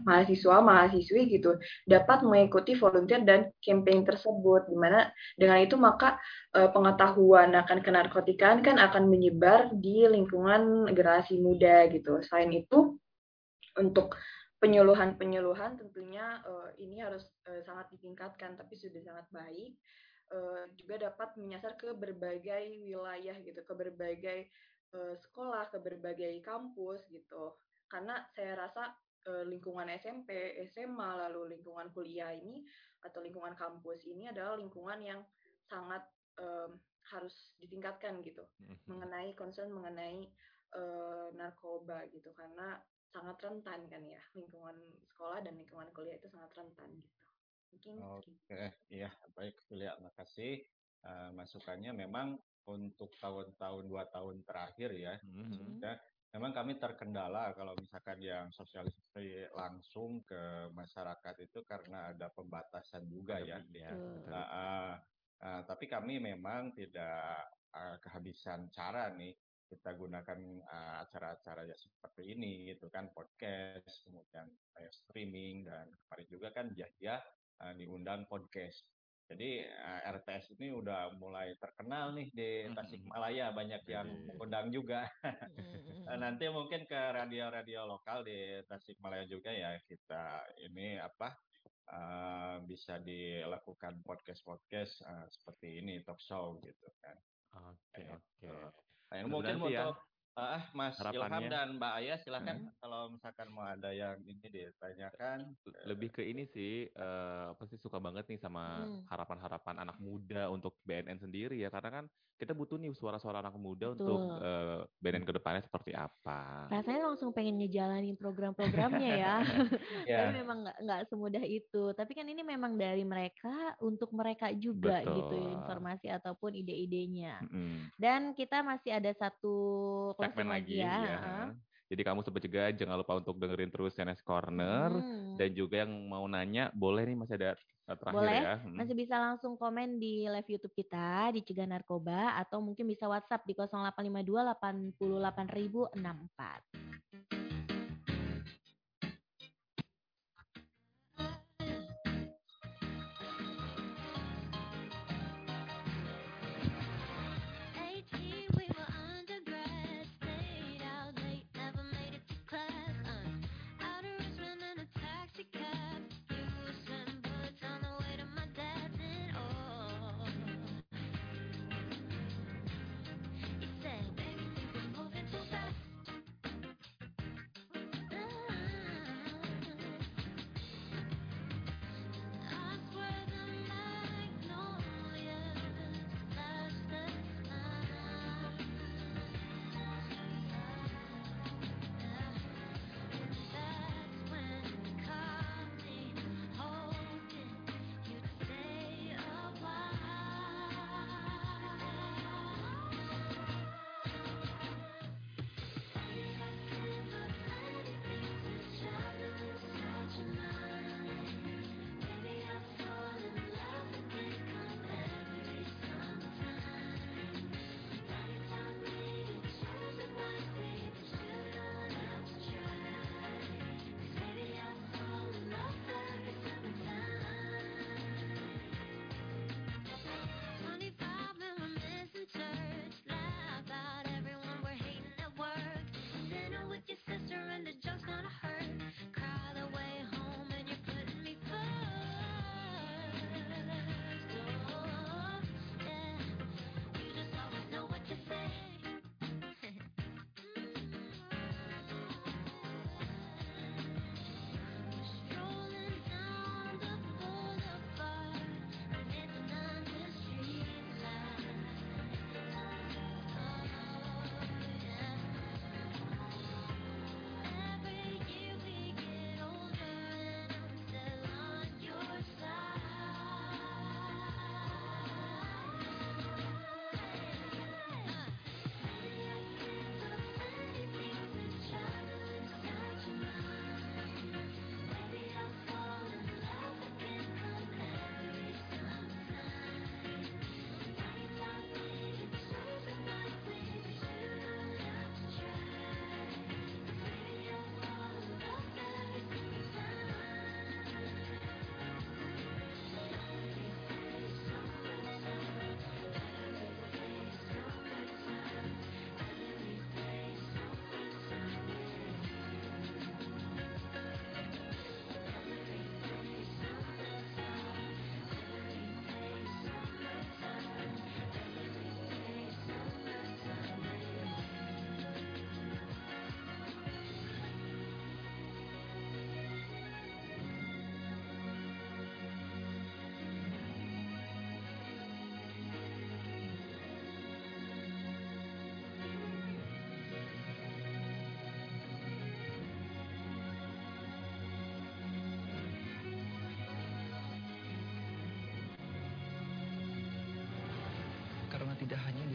mahasiswa mahasiswi gitu dapat mengikuti volunteer dan campaign tersebut. Di mana dengan itu maka eh, pengetahuan akan kenarkotikaan kan akan menyebar di lingkungan generasi muda gitu. Selain itu untuk penyuluhan-penyuluhan tentunya eh, ini harus eh, sangat ditingkatkan tapi sudah sangat baik. Juga dapat menyasar ke berbagai wilayah gitu ke berbagai sekolah ke berbagai kampus gitu. Karena saya rasa lingkungan SMP SMA lalu lingkungan kuliah ini atau lingkungan kampus ini adalah lingkungan yang sangat em, harus ditingkatkan gitu Mhm. mengenai concern mengenai eh, narkoba gitu karena sangat rentan kan ya lingkungan sekolah dan lingkungan kuliah itu sangat rentan gitu mungkin. Oke, iya baik Filia, makasih Eh, masukannya. Memang untuk tahun-tahun dua tahun terakhir ya, Mhm. sudah memang kami terkendala kalau misalkan yang sosialisasi langsung ke masyarakat itu karena ada pembatasan juga ya. Ya. Nah, ah, ah, tapi kami memang tidak ah, kehabisan cara nih kita gunakan ah, acara-acara ya seperti ini gitu kan podcast kemudian live streaming dan kemarin juga kan Jahya ah, diundang podcast jadi ah, RTS ini udah mulai terkenal nih di Mhm. Tasikmalaya banyak yang Iya. mengundang juga Mm, mm, Eh, nanti mungkin ke radio-radio lokal di Tasikmalaya juga ya kita ini apa eh, bisa dilakukan podcast-podcast eh, seperti ini talk show gitu kan. Oke, Kayak oke. gitu. Nah, mungkin ya untuk ah Mas Ilham harapannya. dan Mbak Ayah silahkan Hmm. kalau misalkan mau ada yang ini ditanyakan. lebih ke ini sih eh, apa sih suka banget nih sama Hmm. harapan-harapan anak muda untuk BNN sendiri ya karena kan kita butuh nih suara-suara anak muda untuk Betul. eh, BNN ke depannya seperti apa. Rasanya langsung pengen ngejalanin program-programnya ya. Ya. Tapi memang nggak nggak semudah itu. Tapi kan ini memang dari mereka untuk mereka juga gitu Betul. informasi ataupun ide-idenya. Mm-mm. Dan kita masih ada satu Segmen closing lagi ya. ya. Jadi kamu sobat juga jangan lupa untuk dengerin terus CNS Corner Hmm. dan juga yang mau nanya boleh nih masih ada eh, terakhir Boleh, ya. Mm. Masih bisa langsung komen di live YouTube kita di Cegah Narkoba atau mungkin bisa WhatsApp di 0852 88064.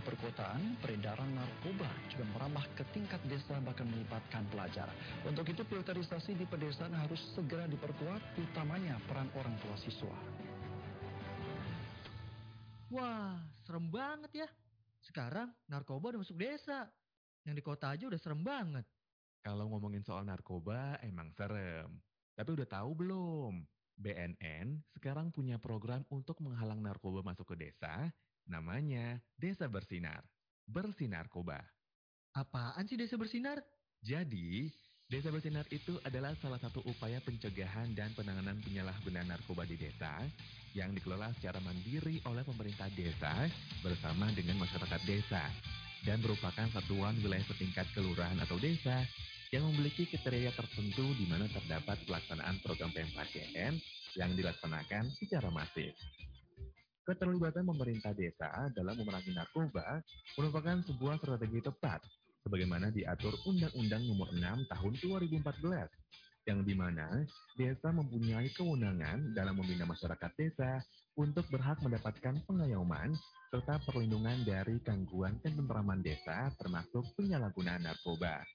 Perkotaan, peredaran narkoba juga merambah ke tingkat desa bahkan melibatkan pelajar. Untuk itu filterisasi di pedesaan harus segera diperkuat, utamanya peran orang tua siswa. Wah, serem banget ya. Sekarang narkoba udah masuk desa. Yang di kota aja udah serem banget. Kalau ngomongin soal narkoba emang serem. Tapi udah tahu belum? BNN sekarang punya program untuk menghalang narkoba masuk ke desa, namanya Desa Bersinar. Bersinarkoba. Apaan sih desa bersinar? Jadi, Desa Bersinar itu adalah salah satu upaya pencegahan dan penanganan penyalahgunaan narkoba di desa yang dikelola secara mandiri oleh pemerintah desa bersama dengan masyarakat desa dan merupakan satuan wilayah setingkat kelurahan atau desa yang memiliki kriteria tertentu di mana terdapat pelaksanaan program PMKGN yang dilaksanakan secara masif. Keterlibatan pemerintah desa dalam memerangi narkoba merupakan sebuah strategi tepat sebagaimana diatur Undang-Undang Nomor 6 Tahun 2014 yang di mana desa mempunyai kewenangan dalam membina masyarakat desa untuk berhak mendapatkan pengayoman serta perlindungan dari gangguan ketentraman desa termasuk penyalahgunaan narkoba.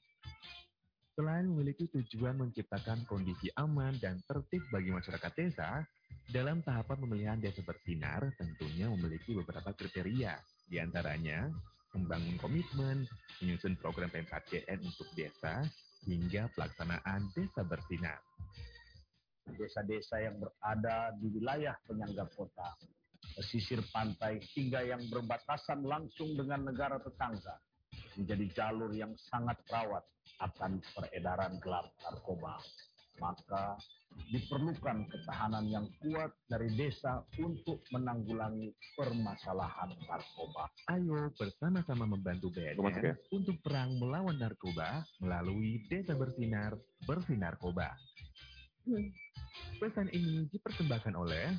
Selain memiliki tujuan menciptakan kondisi aman dan tertib bagi masyarakat desa, dalam tahapan pemilihan desa bersinar tentunya memiliki beberapa kriteria, di antaranya membangun komitmen, menyusun program P4GN untuk desa, hingga pelaksanaan desa bersinar. Desa-desa yang berada di wilayah penyangga kota, pesisir pantai, hingga yang berbatasan langsung dengan negara tetangga, menjadi jalur yang sangat rawat akan peredaran gelap narkoba. Maka diperlukan ketahanan yang kuat dari desa untuk menanggulangi permasalahan narkoba. Ayo bersama-sama membantu masuk ya? BNN untuk perang melawan narkoba melalui Desa Bersinar, Bersinarkoba. Pesan ini dipersembahkan oleh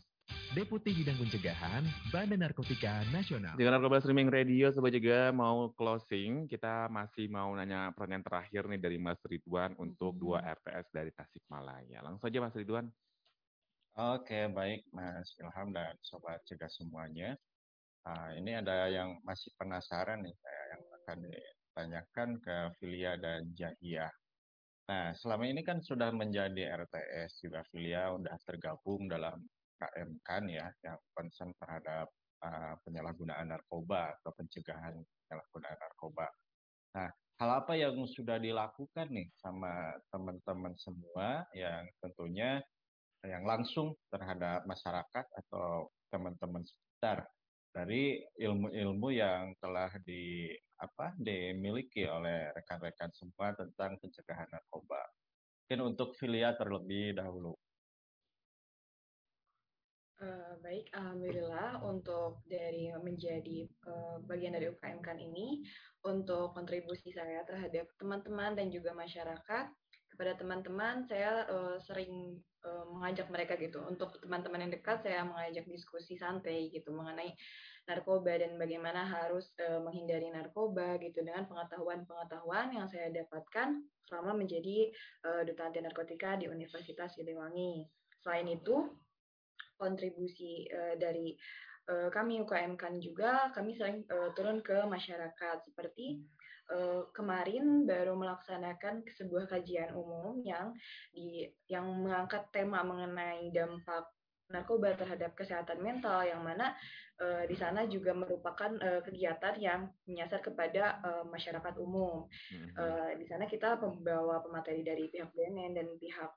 Deputi Bidang Pencegahan Badan Narkotika Nasional. Dengan Narkoba Streaming Radio, Sobat juga mau closing. Kita masih mau nanya pertanyaan terakhir nih dari Mas Ridwan untuk dua RTS dari Tasikmalaya. Langsung aja Mas Ridwan. Oke, baik Mas Ilham dan Sobat Cegah semuanya. Ah, ini ada yang masih penasaran nih saya yang akan ditanyakan ke Filia dan Jahia. Nah, selama ini kan sudah menjadi RTS juga Filia sudah tergabung dalam KM kan ya, yang concern terhadap ah, penyalahgunaan narkoba atau pencegahan penyalahgunaan narkoba. Nah, hal apa yang sudah dilakukan nih sama teman-teman semua yang tentunya yang langsung terhadap masyarakat atau teman-teman sekitar dari ilmu-ilmu yang telah di apa dimiliki oleh rekan-rekan semua tentang pencegahan narkoba. Mungkin untuk Filia terlebih dahulu. Eh, baik, alhamdulillah untuk dari menjadi eh, bagian dari UKM kan ini untuk kontribusi saya terhadap teman-teman dan juga masyarakat kepada teman-teman saya eh, sering mengajak mereka gitu untuk teman-teman yang dekat saya mengajak diskusi santai gitu mengenai narkoba dan bagaimana harus menghindari narkoba gitu dengan pengetahuan-pengetahuan yang saya dapatkan selama menjadi eh, duta anti narkotika di Universitas Siliwangi. Selain itu kontribusi eh, dari eh, kami UKM kan juga kami sering eh, turun ke masyarakat seperti eh, kemarin baru melaksanakan sebuah kajian umum yang di yang mengangkat tema mengenai dampak narkoba terhadap kesehatan mental yang mana eh, di sana juga merupakan eh, kegiatan yang menyasar kepada eh, masyarakat umum. Eh, di sana kita membawa pemateri dari pihak BNN dan pihak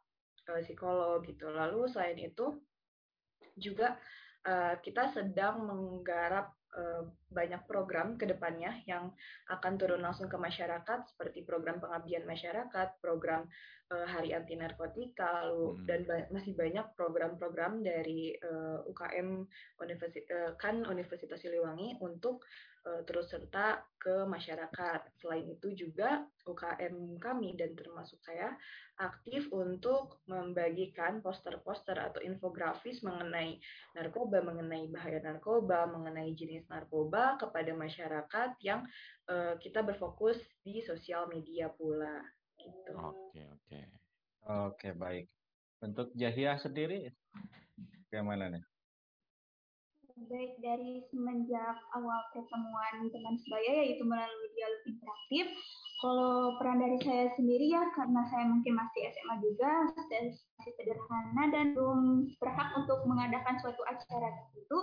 psikolog gitu. Lalu selain itu juga eh, kita sedang menggarap eh, banyak program ke depannya yang akan turun langsung ke masyarakat seperti program pengabdian masyarakat, program Hari Anti Narkotika, lalu dan ba- masih banyak program-program dari eh, UKM Universi- eh, kan Universitas Siliwangi untuk eh, terus serta ke masyarakat. Selain itu juga UKM kami dan termasuk saya aktif untuk membagikan poster-poster atau infografis mengenai narkoba, mengenai bahaya narkoba, mengenai jenis narkoba kepada masyarakat yang eh, kita berfokus di sosial media pula. Gitu. Oke, oke. Oke, baik. Untuk Jahia sendiri, bagaimana nih? baik dari semenjak awal pertemuan teman sebaya yaitu melalui dialog interaktif. Kalau peran dari saya sendiri ya karena saya mungkin masih SMA juga dan masih sederhana dan belum berhak untuk mengadakan suatu acara tertentu.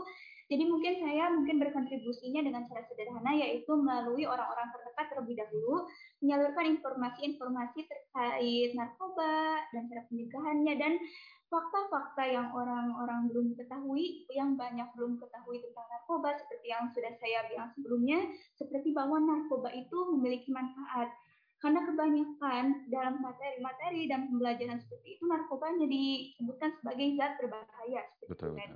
Jadi mungkin saya mungkin berkontribusinya dengan cara sederhana yaitu melalui orang-orang terdekat terlebih dahulu menyalurkan informasi-informasi terkait narkoba dan cara pencegahannya dan fakta-fakta yang orang-orang belum ketahui, yang banyak belum ketahui tentang narkoba, seperti yang sudah saya bilang sebelumnya, seperti bahwa narkoba itu memiliki manfaat. Karena kebanyakan dalam materi-materi dan pembelajaran seperti itu, narkoba hanya disebutkan sebagai zat berbahaya. Seperti Betul. itu kan.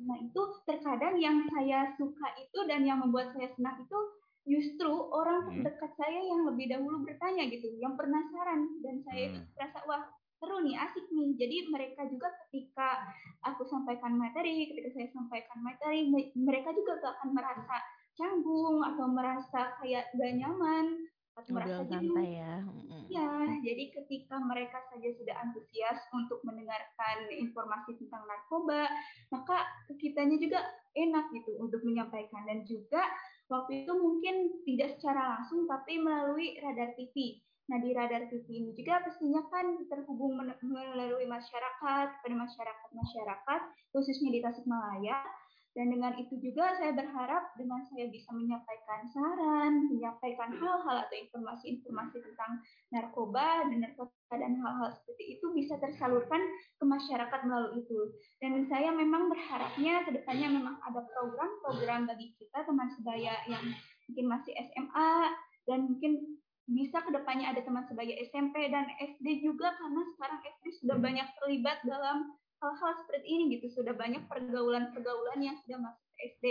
Nah itu terkadang yang saya suka itu dan yang membuat saya senang itu justru orang Hmm. terdekat saya yang lebih dahulu bertanya gitu, yang penasaran dan saya itu Hmm. merasa wah seru nih, asik nih. Jadi mereka juga ketika aku sampaikan materi, ketika saya sampaikan materi, me- mereka juga gak akan merasa canggung atau merasa kayak gak nyaman merasa Ngobrol jenuh. santai ya. Mm-mm. Ya, jadi ketika mereka saja sudah antusias untuk mendengarkan informasi tentang narkoba, maka kitanya juga enak gitu untuk menyampaikan dan juga waktu itu mungkin tidak secara langsung tapi melalui radar TV. Nah di radar TV ini juga pastinya kan terhubung melalui masyarakat kepada masyarakat masyarakat khususnya di Tasikmalaya dan dengan itu juga saya berharap dengan saya bisa menyampaikan saran, menyampaikan hal-hal atau informasi-informasi tentang narkoba dan narkotika dan hal-hal seperti itu bisa tersalurkan ke masyarakat melalui itu. Dan saya memang berharapnya ke depannya memang ada program-program bagi kita teman sebaya yang mungkin masih SMA dan mungkin bisa ke depannya ada teman sebaya SMP dan SD juga karena sekarang SD sudah banyak terlibat dalam hal-hal seperti ini gitu sudah banyak pergaulan-pergaulan yang sudah masuk ke SD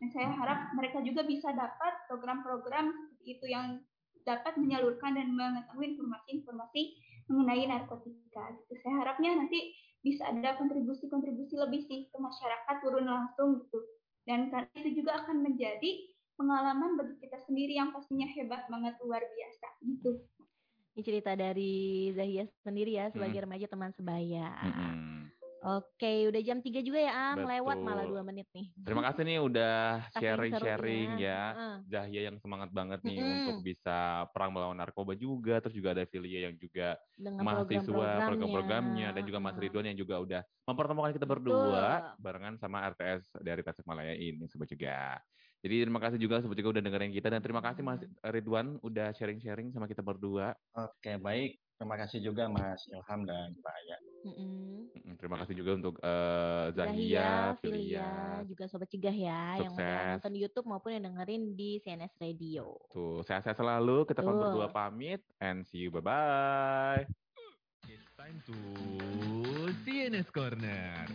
dan saya harap mereka juga bisa dapat program-program seperti itu yang dapat menyalurkan dan mengetahui informasi-informasi mengenai narkotika gitu saya harapnya nanti bisa ada kontribusi-kontribusi lebih sih ke masyarakat turun langsung gitu dan karena itu juga akan menjadi pengalaman bagi kita sendiri yang pastinya hebat banget luar biasa gitu Ini cerita dari Zahia sendiri ya sebagai Hmm. remaja teman sebaya. Mm-mm. Oke, udah jam 3 juga ya Am, lewat malah Betul. dua menit nih. Terima kasih nih udah sharing-sharing ya. Heeh. Zahia yang semangat banget nih Mm-mm. untuk bisa perang melawan narkoba juga. Terus juga ada Filia yang juga Dengan mahasiswa program-programnya. program-programnya dan juga Mas. Ridwan yang juga udah mempertemukan kita berdua barengan sama RTS dari Tasikmalaya ini Sobat Cegah. Jadi terima kasih juga Sobat Cegah udah dengerin kita dan terima kasih Mas Ridwan udah sharing-sharing sama kita berdua. Oke, baik. Terima kasih juga Mas Ilham dan Mbak Aya. Mm-mm. Mm, Terima kasih juga untuk eh, Zahia, Zahia, Filia, juga Sobat Cegah ya, yang udah Sukses. nonton di YouTube maupun yang dengerin di CNS Radio. Tuh, sehat-sehat selalu. Kita Betul. berdua pamit and see you. Bye-bye. It's time to CNS Corner.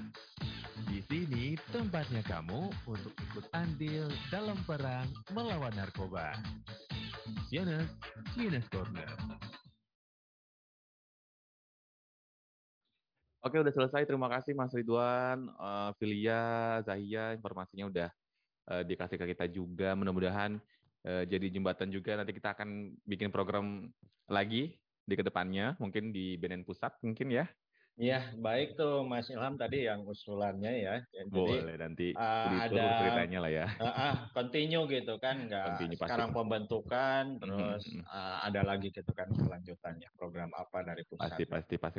Di sini tempatnya kamu untuk ikut andil dalam perang melawan narkoba. CNS, CNS Corner. Oke, udah selesai. Terima kasih Mas Ridwan, eh, Filia, Zahia, informasinya udah eh, dikasih ke kita juga. Mudah-mudahan eh, jadi jembatan juga. Nanti kita akan bikin program lagi di ke depannya, mungkin di BNN Pusat mungkin ya. Iya, baik tuh Mas Ilham tadi yang usulannya ya. Jadi Boleh nanti di ada ceritanya lah ya. Ah, ah, continue gitu kan, nggak Continue pasti. sekarang pembentukan, terus ah, ada lagi gitu kan kelanjutannya program apa dari pusat. Pasti, pasti, pasti.